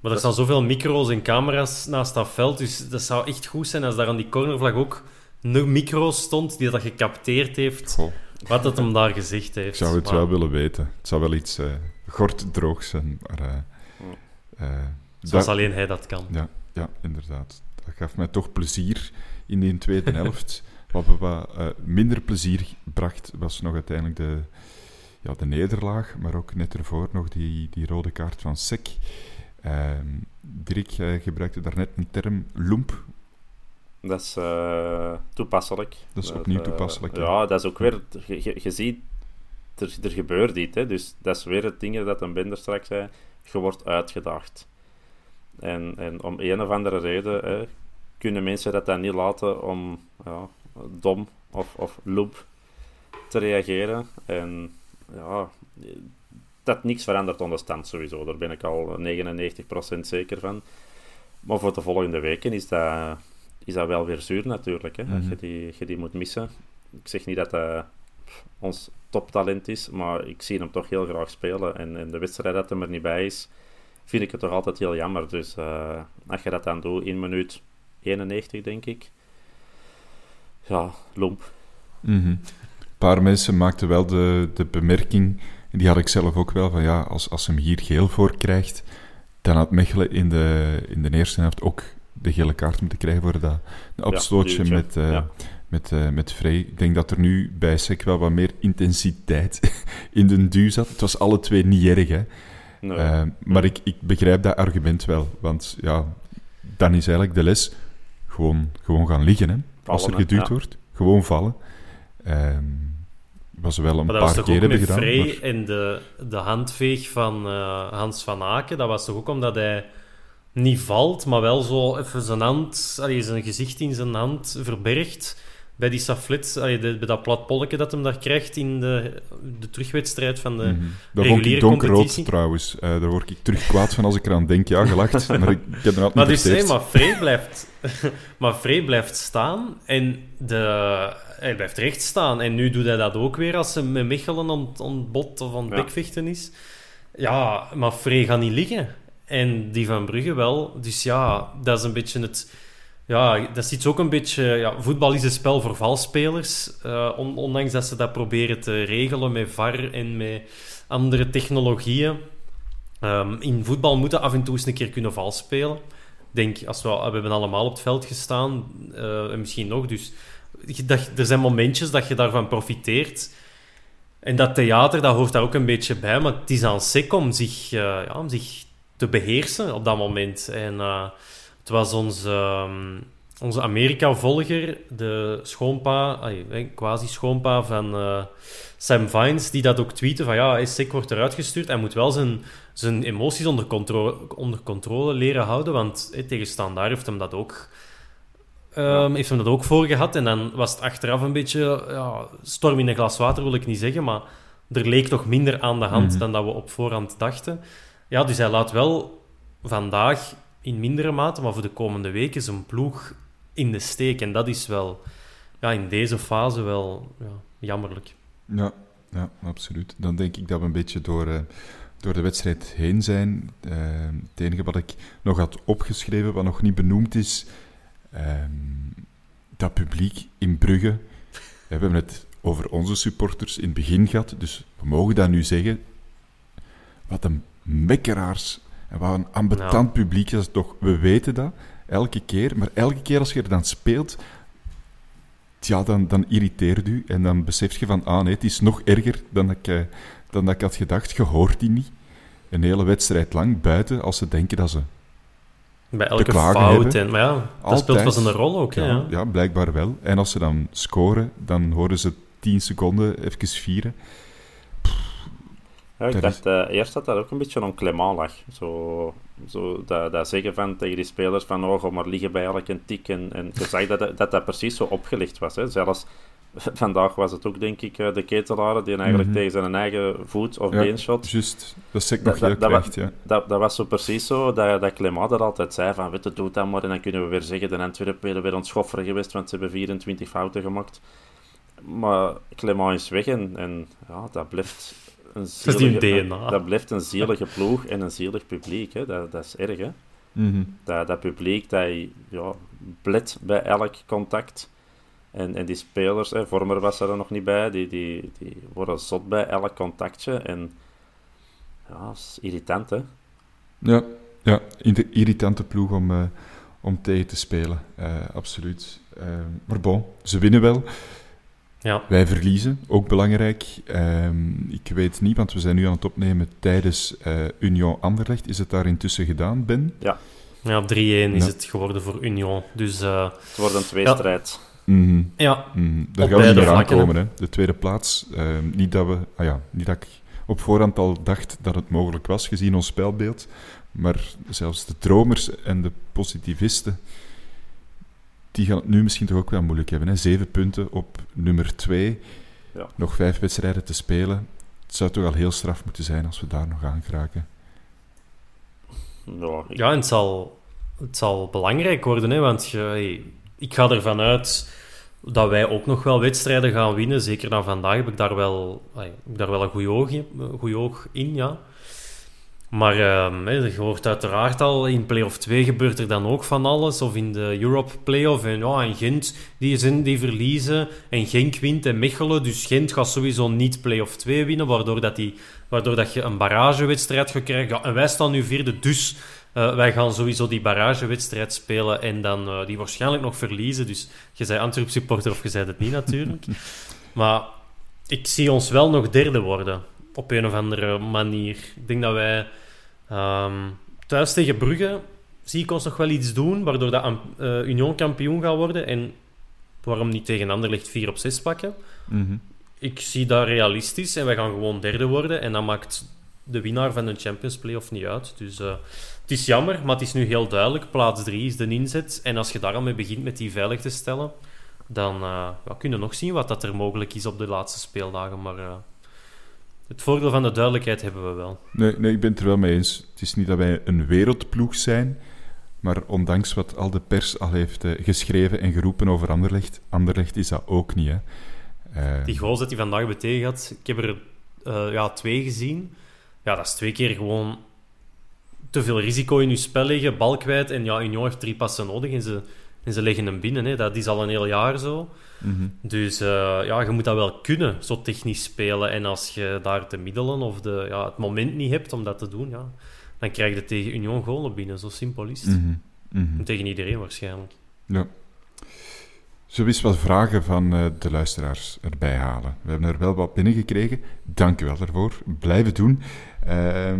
Maar er staan zoveel micro's en camera's naast dat veld, dus dat zou echt goed zijn als daar aan die cornervlag ook een micro stond die dat gecapteerd heeft, goh, wat het hem daar gezegd heeft. ik zou het Maar- wel willen weten. Het zou wel iets eh gorddroogs zijn, maar... eh, eh, Zoals dat- alleen hij dat kan. Ja, ja, inderdaad. Dat gaf mij toch plezier in die tweede helft. Wat wat eh, minder plezier bracht, was nog uiteindelijk de, ja, de nederlaag, maar ook net ervoor nog die, die rode kaart van Sek. Ehm Dirk jij gebruikte daarnet een term loemp. Dat is eh, toepasselijk. Dat is opnieuw eh, toepasselijk, hè? Ja, dat is ook weer... Je, je, je ziet, er, er gebeurt iets, hè. Dus dat is weer het ding dat een Bender straks zei. Je wordt uitgedaagd. En, en om een of andere reden hè, kunnen mensen dat dan niet laten om ja, dom of, of loep te reageren. En ja, dat niks verandert onder stand sowieso. Daar ben ik al 99% zeker van. Maar voor de volgende weken is dat, is dat wel weer zuur natuurlijk. Hè, Als je die, je die moet missen. Ik zeg niet dat dat ons toptalent is, maar ik zie hem toch heel graag spelen. En, en de wedstrijd dat hem er niet bij is, vind ik het toch altijd heel jammer. Dus eh, als je dat dan doet in minuut 91, denk ik. Ja, lomp. Mhm. Een paar mensen maakten wel de, de bemerking, en die had ik zelf ook wel, van ja, als, als hem hier geel voor krijgt, dan had Mechelen in de, in de eerste helft ook de gele kaart moeten krijgen voor dat opstootje met, Ja. met, eh, met Frey. Ik denk dat er nu bij SEC wel wat meer intensiteit in de duw zat. Het was alle twee niet erg, hè. Nee. Eh, maar ik, ik begrijp dat argument wel, want ja, dan is eigenlijk de les gewoon, gewoon gaan liggen, hè. Als er geduwd ja. wordt, gewoon vallen. Ehm was wel een Maar paar keer hebben gedaan. Frey maar- en de, de handveeg van eh, Hans van Aken. Dat was toch ook omdat hij niet valt, maar wel zo even zijn hand, allee, zijn gezicht in zijn hand verbergt. Bij die Saflet, bij dat plat polletje dat hem daar krijgt in de, de terugwedstrijd van de Mhm. Dat vond reguliere ik donkerrood competitie. trouwens. Eh, daar word ik terug kwaad van als ik eraan denk. Ja, gelacht. maar ik, ik heb er altijd Maar niet dus, verteerd. maar Frey blijft, maar Frey blijft staan en de, hij blijft recht staan. En nu doet hij dat ook weer als hij met Mechelen aan, aan het bot of aan het Ja. bekvechten is. Ja, maar Frey gaat niet liggen. En die van Brugge wel. Dus ja, dat is een beetje het... Ja, dat is iets ook een beetje... Ja, voetbal is een spel voor valspelers. Eh, on- ondanks dat ze dat proberen te regelen met VAR en met andere technologieën. Ehm, in voetbal moeten af en toe eens een keer kunnen vals spelen. Ik denk, als we, we hebben allemaal op het veld gestaan, eh, en misschien nog, dus dat, er zijn momentjes dat je daarvan profiteert. En dat theater, dat hoort daar ook een beetje bij, maar het is aan SEC om zich, eh, ja, om zich te beheersen op dat moment. En het was onze, ehm, onze Amerika-volger, de schoonpa, quasi-schoonpa van eh, Sam Vines, die dat ook tweette van ja, SEC wordt eruit gestuurd. Hij moet wel zijn, zijn emoties onder controle, onder controle leren houden, want eh, tegen Standaard heeft hem dat ook... ehm, heeft hem dat ook voor gehad. En dan was het achteraf een beetje ja, storm in een glas water, wil ik niet zeggen. Maar er leek toch minder aan de hand Mhm. dan dat we op voorhand dachten. Ja, dus hij laat wel vandaag in mindere mate, maar voor de komende weken zijn ploeg in de steek. En dat is wel ja, in deze fase wel ja, jammerlijk. Ja, ja, absoluut. Dan denk ik dat we een beetje door, eh, door de wedstrijd heen zijn. Eh, het enige wat ik nog had opgeschreven, wat nog niet benoemd is, ehm, dat publiek in Brugge. We hebben het over onze supporters in het begin gehad, dus we mogen dat nu zeggen. Wat een mekkeraars en wat een ambetant publiek is dat toch. We weten dat, elke keer. Maar elke keer als je er dan speelt, ja, dan, dan irriteert u en dan besef je van, ah nee, het is nog erger dan ik, eh, dan dat ik had gedacht. Je hoort die niet. Een hele wedstrijd lang buiten, als ze denken dat ze... Bij elke klagen fout. hebben. En, maar ja, dat Altijd. speelt wel zijn rol ook. Ja, Ja, ja, blijkbaar wel. En als ze dan scoren, dan horen ze 10 seconden even vieren. Ja, ik dacht eh, eerst dat dat ook een beetje on Clément lag. Zo, zo dat, dat zeggen van tegen die spelers van oh, ga maar liggen bij elke tik. En, en je zag dat, dat dat precies zo opgelicht was. Hè. Zelfs vandaag was het ook, denk ik, eh, de ketelaren die eigenlijk Mhm. tegen zijn eigen voet of Ja, beenshot... Juist, dat zeg ik nog heel krijgt, ja. Dat, dat was zo precies zo dat, dat Clément er altijd zei van, weet je, doe dat maar. En dan kunnen we weer zeggen, de Antwerpen weer, weer ontschofferen geweest, want ze hebben 24 fouten gemaakt. Maar Clément is weg en, en ja, dat blijft een is die zielige, DNA. dat blijft een zielige ploeg en een zielig publiek. Hè. Dat, dat is erg, hè. Mhm. Dat, dat publiek, dat ja, blet bij elk contact. En, en die spelers, hè, Vormer was er nog niet bij, die, die, die worden zot bij elk contactje. En ja, dat is irritant, hè. Ja, ja een irritante ploeg om, eh, om tegen te spelen. eh, absoluut. Eh, maar bon, ze winnen wel. Ja. Wij verliezen, ook belangrijk. Ehm, ik weet niet, want we zijn nu aan het opnemen tijdens eh, Union Anderlecht. Is het daar intussen gedaan, Ben? Ja, Ja, 3-1 is Ja. het geworden voor Union. Dus eh, het wordt een tweestrijd. Mhm, ja, mhm. Daar Op gaan we beide niet meer aankomen, hè. De tweede plaats. Ehm, niet, dat we, ah ja, niet dat ik op voorhand al dacht dat het mogelijk was, gezien ons spelbeeld. Maar zelfs de dromers en de positivisten, die gaan het nu misschien toch ook wel moeilijk hebben. Hè? Zeven punten op nummer twee. Ja. Nog vijf wedstrijden te spelen. Het zou toch al heel straf moeten zijn als we daar nog aan geraken. Ja, ik- ja en het zal, het zal belangrijk worden, hè, want je, ik ga ervan uit dat wij ook nog wel wedstrijden gaan winnen. Zeker na vandaag heb ik daar wel, heb ik daar wel een goed oog, in- goed oog in, ja. Maar ehm, je hoort uiteraard al, in play-off 2 gebeurt er dan ook van alles. Of in de Europe play-off. En, ja, en Gent, die, zijn, die verliezen. En Genk wint en Mechelen. Dus Gent gaat sowieso niet play-off 2 winnen. Waardoor, dat die, waardoor dat je een barragewedstrijd gaat krijgen. Ja, en wij staan nu vierde, dus eh, wij gaan sowieso die barragewedstrijd spelen. En dan eh, die waarschijnlijk nog verliezen. Dus je zei Antwerp supporter of je zei het niet natuurlijk. maar ik zie ons wel nog derde worden. Op een of andere manier. Ik denk dat wij ehm, thuis tegen Brugge zie ik ons nog wel iets doen, waardoor dat eh, Union kampioen gaat worden. En waarom niet tegen Anderlecht 4 op 6 pakken? Mhm. Ik zie dat realistisch en wij gaan gewoon derde worden. En dan maakt de winnaar van de Champions Playoff niet uit. Dus eh, het is jammer, maar het is nu heel duidelijk. Plaats 3 is de inzet. En als je daar al mee begint met die veilig te stellen, dan uh, ja, kunnen we nog zien wat dat er mogelijk is op de laatste speeldagen. Maar uh, het voordeel van de duidelijkheid hebben we wel. Nee, nee, ik ben het er wel mee eens. Het is niet dat wij een wereldploeg zijn, maar ondanks wat al de pers al heeft uh, geschreven en geroepen over Anderlecht, Anderlecht is dat ook niet. Hè. Die goals dat hij vandaag betegen had, ik heb er ja, twee gezien. Ja, dat is twee keer gewoon te veel risico in je spel leggen, bal kwijt. En ja, Union heeft drie passen nodig en ze, en ze leggen hem binnen. Hè. Dat is al een heel jaar zo. Mhm. Dus uh, ja, je moet dat wel kunnen, zo technisch spelen. En als je daar de middelen of de, ja, het moment niet hebt om dat te doen, ja, dan krijg je tegen Union golen binnen. Zo simpel is het. Mm -hmm. Tegen iedereen waarschijnlijk. Ja. Zullen we eens wat vragen van uh, de luisteraars erbij halen? We hebben er wel wat binnengekregen. Dank u wel daarvoor. Blijven doen. Uh,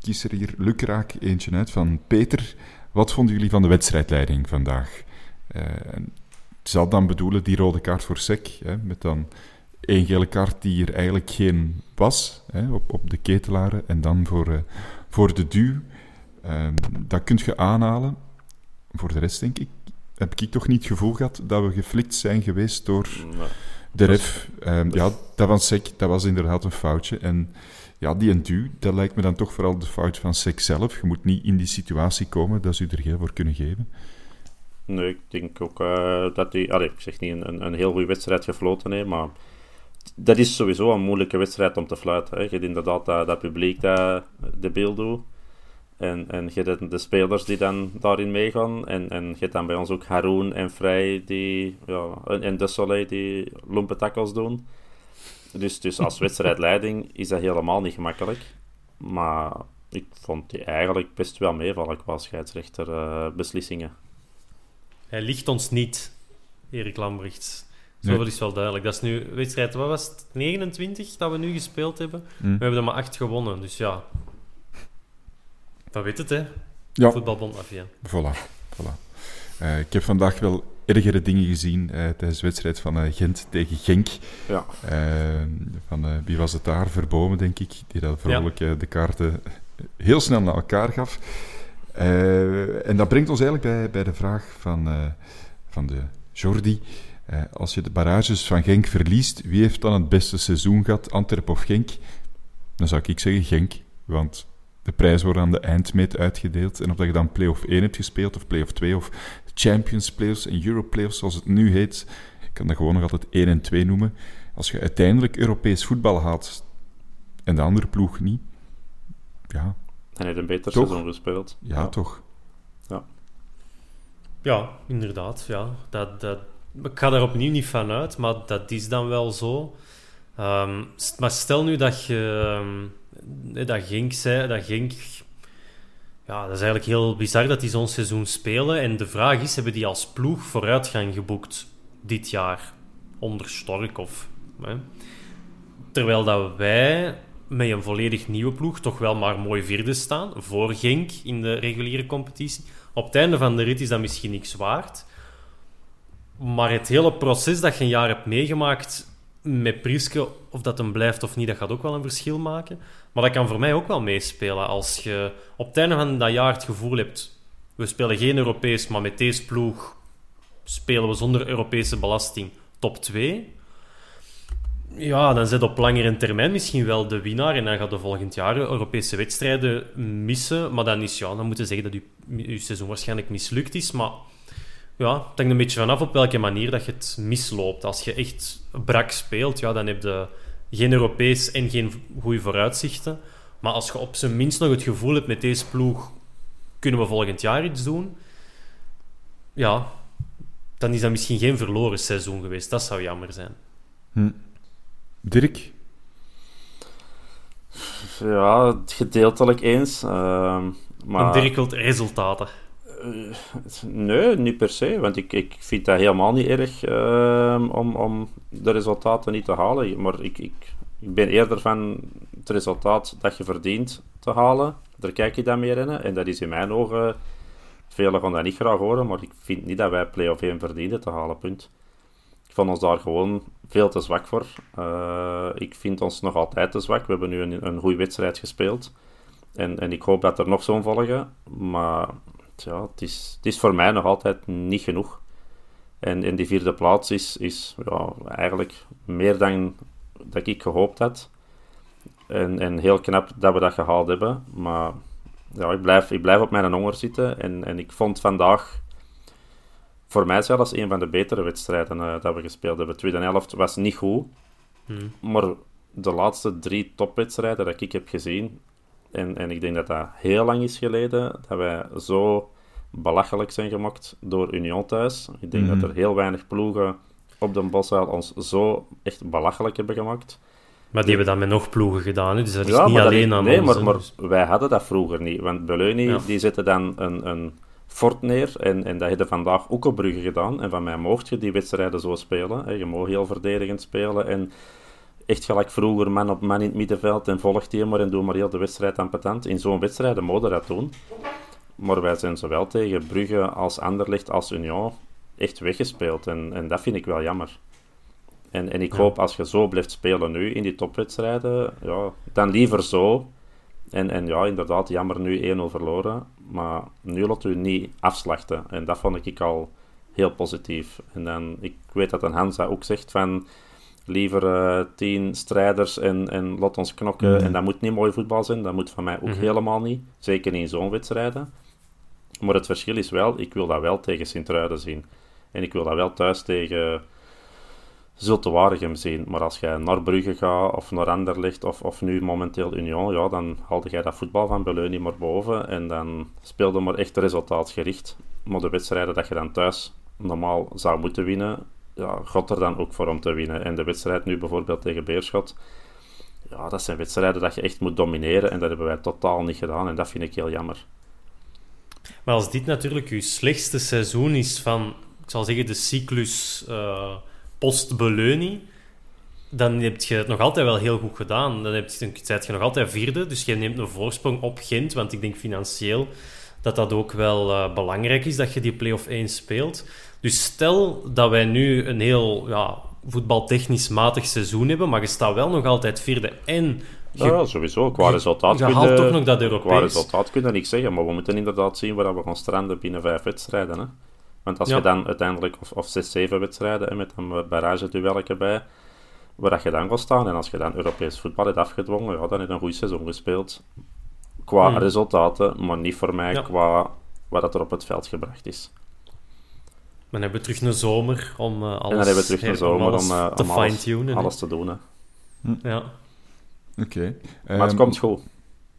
kies er hier lukraak eentje uit van Peter. Wat vonden jullie van de wedstrijdleiding vandaag? Uh, het zal dan bedoelen die rode kaart voor Sek, hè, met dan één gele kaart die er eigenlijk geen was, hè, op, op de ketelaren, en dan voor, uh, voor de duw. Uh, dat kun je aanhalen. Voor de rest, denk ik, heb ik toch niet het gevoel gehad dat we geflikt zijn geweest door Nee. de ref. Um, ja, dat van Sek, dat was inderdaad een foutje. En ja, die en duw, dat lijkt me dan toch vooral de fout van Sek zelf. Je moet niet in die situatie komen dat ze er geel voor kunnen geven. Nee, ik denk ook uh, dat hij, ik zeg niet een, een heel goede wedstrijd gefloten heeft, maar dat is sowieso een moeilijke wedstrijd om te fluiten. Je hebt inderdaad dat, dat publiek dat de beeld doet. En, en je hebt de spelers die dan daarin meegaan. En, en je hebt dan bij ons ook Haroon en Vrij die, ja, en De Soleil die lompe tackles doen. Dus, dus als wedstrijdleiding is dat helemaal niet gemakkelijk. Maar ik vond die eigenlijk best wel meevallen qua scheidsrechterbeslissingen. Uh, Hij ligt ons niet, Erik Lambrechts. Zo nee. is wel duidelijk. Dat is nu wedstrijd, wat was het? 29 dat we nu gespeeld hebben. Mm. We hebben er maar 8 gewonnen. Dus ja, dat weet het, hè? Ja. Voetbalbond Mafia. Voilà. voilà. Uh, ik heb vandaag wel ergere dingen gezien uh, tijdens de wedstrijd van uh, Gent tegen Genk. Ja. van wie was het daar? Verbomen, denk ik. Die dat vrolijk ja. de kaarten heel snel naar elkaar gaf. en dat brengt ons eigenlijk bij, bij de vraag van, van de Jordi. als je de barrages van Genk verliest, wie heeft dan het beste seizoen gehad, Antwerp of Genk? Dan zou ik zeggen Genk, want de prijs wordt aan de eindmeet uitgedeeld. En of dat je dan play-off 1 hebt gespeeld, of play-off 2, of Champions Playoffs en Euro Playoffs, zoals het nu heet, ik kan dat gewoon nog altijd 1 en 2 noemen. Als je uiteindelijk Europees voetbal haalt en de andere ploeg niet, ja. Dan heeft een beter toch? seizoen gespeeld. Ja, ja, toch. Ja. Ja, inderdaad. Ja. Dat, dat, ik ga daar opnieuw niet van uit, maar dat is dan wel zo. Um, maar stel nu dat je... Um, dat Genk zei, dat Genk... Ja, dat is eigenlijk heel bizar dat die zo'n seizoen spelen. En de vraag is, hebben die als ploeg vooruitgang geboekt dit jaar? Onder Stork of... Hè? Terwijl dat wij met een volledig nieuwe ploeg toch wel maar mooi vierde staan. Voor Genk in de reguliere competitie. Op het einde van de rit is dat misschien niks waard. Maar het hele proces dat je een jaar hebt meegemaakt met Priske, of dat hem blijft of niet, dat gaat ook wel een verschil maken. Maar dat kan voor mij ook wel meespelen. Als je op het einde van dat jaar het gevoel hebt... We spelen geen Europees, maar met deze ploeg spelen we zonder Europese belasting top 2. Ja, dan zit op langere termijn misschien wel de winnaar. En dan gaat de volgend jaar Europese wedstrijden missen. Maar dan is ja, dan moeten zeggen dat je, seizoen waarschijnlijk mislukt is. Maar ja, het hangt een beetje vanaf op welke manier dat je het misloopt. Als je echt brak speelt, ja, dan heb je geen Europees en geen goede vooruitzichten. Maar als je op zijn minst nog het gevoel hebt met deze ploeg, kunnen we volgend jaar iets doen? Ja, dan is dat misschien geen verloren seizoen geweest. Dat zou jammer zijn. Hm. Dirk? Ja, gedeeltelijk eens. Uh, maar... En Dirk wil resultaten. Uh, nee, niet per se. Want ik, ik vind dat helemaal niet erg uh, om, om de resultaten niet te halen. Maar ik, ik, ik ben eerder van het resultaat dat je verdient te halen. Daar kijk je dan meer in. En dat is in mijn ogen... Velen gaan dat niet graag horen, maar ik vind niet dat wij play-off 1 verdienen te halen, punt. Ik vond ons daar gewoon veel te zwak voor. Uh, ik vind ons nog altijd te zwak. We hebben nu een, een goede wedstrijd gespeeld. En, en ik hoop dat er nog zo'n volgen. Maar ja, het, is, het is voor mij nog altijd niet genoeg. En in die vierde plaats is, is ja, eigenlijk meer dan dat ik gehoopt had. En, en heel knap dat we dat gehaald hebben. Maar ja, ik, blijf, ik blijf op mijn honger zitten. En, en ik vond vandaag voor mij zelfs een van de betere wedstrijden uh, dat we gespeeld hebben. De tweede helft was niet goed. Hmm. Maar de laatste drie topwedstrijden dat ik heb gezien, en, en ik denk dat dat heel lang is geleden, dat wij zo belachelijk zijn gemaakt door Union thuis. Ik denk dat mhm. er heel weinig ploegen op de Boshuil ons zo echt belachelijk hebben gemaakt. Maar die hebben dat met nog ploegen gedaan, dus dat is niet alleen aan nee, ons. Nee, maar, maar, wij hadden dat vroeger niet. Want Beleuni, die zette dan een, een fort neer. En, en dat hebben vandaag ook op Brugge gedaan. En van mij mocht je die wedstrijden zo spelen. Hè. Je mag heel verdedigend spelen. En echt gelijk vroeger man op man in het middenveld. En volgt je maar en doe maar heel de wedstrijd aan patent. In zo'n wedstrijd mogen dat doen. Maar wij zijn zowel tegen Brugge als Anderlecht als Union echt weggespeeld. En, en dat vind ik wel jammer. En, en ik hoop als je zo blijft spelen nu in die topwedstrijden, ja, dan liever zo. En, en ja, inderdaad, jammer nu 1-0 verloren. Maar nu laat u niet afslachten. En dat vond ik al heel positief. En dan, ik weet dat een Hansa ook zegt van liever uh, tien strijders en, en laat ons knokken. Mhm. En dat moet niet mooi voetbal zijn. Dat moet van mij ook mhm. helemaal niet. Zeker in zo'n wedstrijden. Maar het verschil is wel, ik wil dat wel tegen Sint-Truiden zien. En ik wil dat wel thuis tegen Zulte Waregem zien. Maar als jij naar Brugge gaat, of naar Anderlecht, of, of nu momenteel Union, ja, dan haalde jij dat voetbal van Beleu niet meer boven. En dan speelde maar echt resultaatgericht. Maar de wedstrijden dat je dan thuis normaal zou moeten winnen, ja, god er dan ook voor om te winnen. En de wedstrijd nu bijvoorbeeld tegen Beerschot, ja, dat zijn wedstrijden dat je echt moet domineren. En dat hebben wij totaal niet gedaan. En dat vind ik heel jammer. Maar als dit natuurlijk je slechtste seizoen is van, ik zal zeggen, de cyclus uh, post-Beleuni, dan heb je het nog altijd wel heel goed gedaan. Dan heb je, je nog altijd vierde, dus je neemt een voorsprong op Gent, want ik denk financieel dat dat ook wel uh, belangrijk is, dat je die play-off 1 speelt. Dus stel dat wij nu een heel ja, voetbaltechnisch matig seizoen hebben, maar je staat wel nog altijd vierde en ja, sowieso. Qua resultaat je kunnen... toch nog dat Europees. Qua resultaat kunnen niks zeggen, maar we moeten inderdaad zien waar we gaan stranden binnen vijf wedstrijden. Hè? Want als je dan uiteindelijk, of, of zes, zeven wedstrijden, hè, met een barrage-duelletje bij, waar je dan gaat staan, en als je dan Europees voetbal hebt afgedwongen, ja, dan heb je een goed seizoen gespeeld. Qua hmm. resultaten, maar niet voor mij qua wat er op het veld gebracht is. Dan hebben we terug een zomer om alles, en dan hebben we terug een zomer om, uh, te fine-tunen. Alles, te doen. Hè. Hm. Ja. Oké. Maar het ehm, komt goed.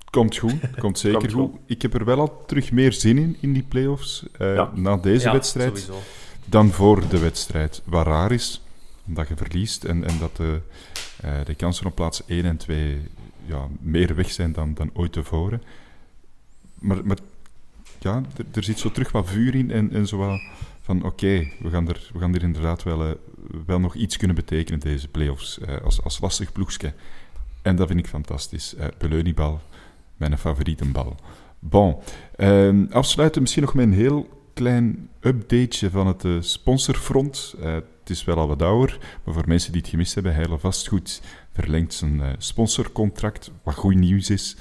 Komt goed, komt zeker goed. Ik heb er wel al terug meer zin in, in die play-offs, uh, na deze wedstrijd, sowieso. dan voor de wedstrijd. Wat raar is, omdat je verliest en, en dat de, uh, de kansen op plaats 1 en 2 ja, meer weg zijn dan, dan ooit tevoren. Maar, maar ja, er, er, zit zo terug wat vuur in en, en zo wat van oké, we, gaan er, we gaan er inderdaad wel, uh, wel nog iets kunnen betekenen, deze play-offs, als, als lastig ploegske. En dat vind ik fantastisch. Uh, mijn favoriete bal. Bon, uh, afsluiten misschien nog met een heel klein updateje van het uh, sponsorfront. Uh, het is wel al wat ouder, maar voor mensen die het gemist hebben, Heile Vastgoed verlengt zijn uh, sponsorcontract, wat goed nieuws is,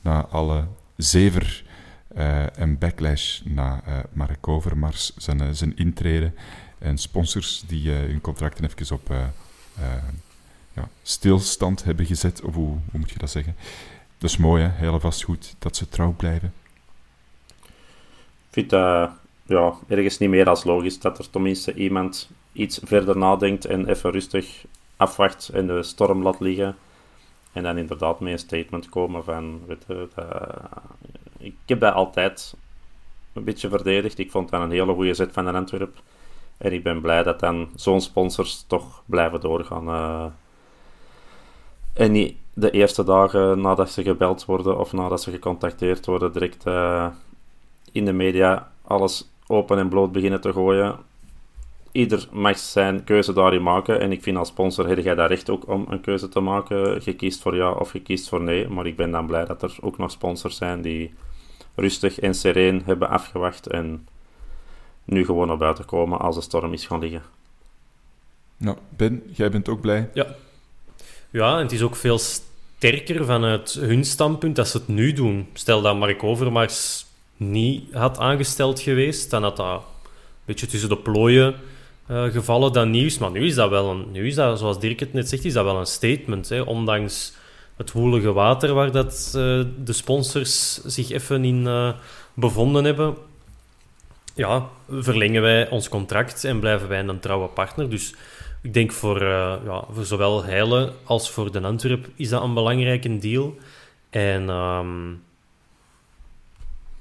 na alle zever en backlash na Mark Overmars, zijn, zijn intreden. En sponsors die hun contracten even op ja, stilstand hebben gezet. Of hoe, hoe moet je dat zeggen? Dat is mooi, hè? Heel vastgoed dat ze trouw blijven. Ik vind dat ja, ergens niet meer als logisch dat er tenminste iemand iets verder nadenkt en even rustig afwacht en de storm laat liggen. En dan inderdaad met een statement komen van, weet ik heb dat altijd een beetje verdedigd. Ik vond dat een hele goede zet van de Antwerp. En ik ben blij dat dan zo'n sponsors toch blijven doorgaan. Uh, en niet de eerste dagen nadat ze gebeld worden of nadat ze gecontacteerd worden, direct uh, in de media alles open en bloot beginnen te gooien. Ieder mag zijn keuze daarin maken. En ik vind als sponsor heb jij dat recht ook om een keuze te maken. Je kiest voor ja of je kiest voor nee. Maar ik ben dan blij dat er ook nog sponsors zijn die rustig en sereen hebben afgewacht. En nu gewoon naar buiten komen als de storm is gaan liggen. Nou, Ben, jij bent ook blij? Ja, ja, en het is ook veel sterker vanuit hun standpunt dat ze het nu doen. Stel dat Mark Overmars niet had aangesteld geweest, dan had dat een beetje tussen de plooien eh, gevallen dan nieuws. Maar nu is dat wel een, nu is dat, zoals Dirk het net zegt, is dat wel een statement. Hè? Ondanks het woelige water waar dat, eh, de sponsors zich even in uh, bevonden hebben, ja, verlengen wij ons contract en blijven wij een trouwe partner. Dus ik denk voor, ja, voor zowel Heile als voor de Antwerp is dat een belangrijke deal. En um,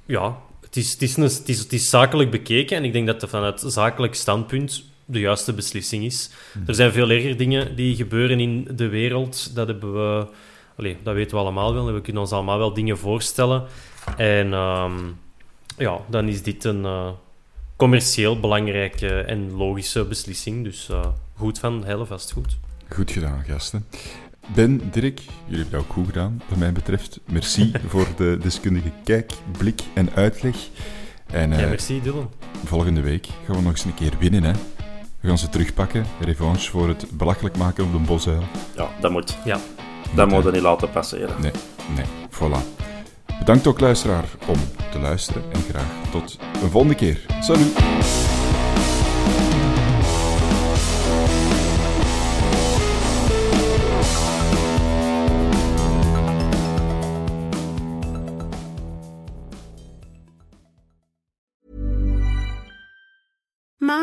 ja, het is, het, is een, het, is, het is zakelijk bekeken en ik denk dat het vanuit zakelijk standpunt de juiste beslissing is. Hmm. Er zijn veel erger dingen die gebeuren in de wereld. Dat hebben we... Allez, dat weten we allemaal wel. We kunnen ons allemaal wel dingen voorstellen. En um, ja, dan is dit een uh, commercieel belangrijke en logische beslissing. Dus uh, goed van Helle vast goed. Goed gedaan, gasten. Ben, Dirk, jullie hebben dat ook goed gedaan, wat mij betreft. Merci voor de deskundige kijk, blik en uitleg. En, uh, ja, merci Dylan. Volgende week gaan we nog eens een keer winnen, hè. We gaan ze terugpakken, revanche voor het belachelijk maken op de bosuil. Ja, dat moet. Ja. Dat moeten we niet laten passeren. Nee, nee, voilà. Bedankt ook luisteraar om te luisteren en graag tot een volgende keer. Salut!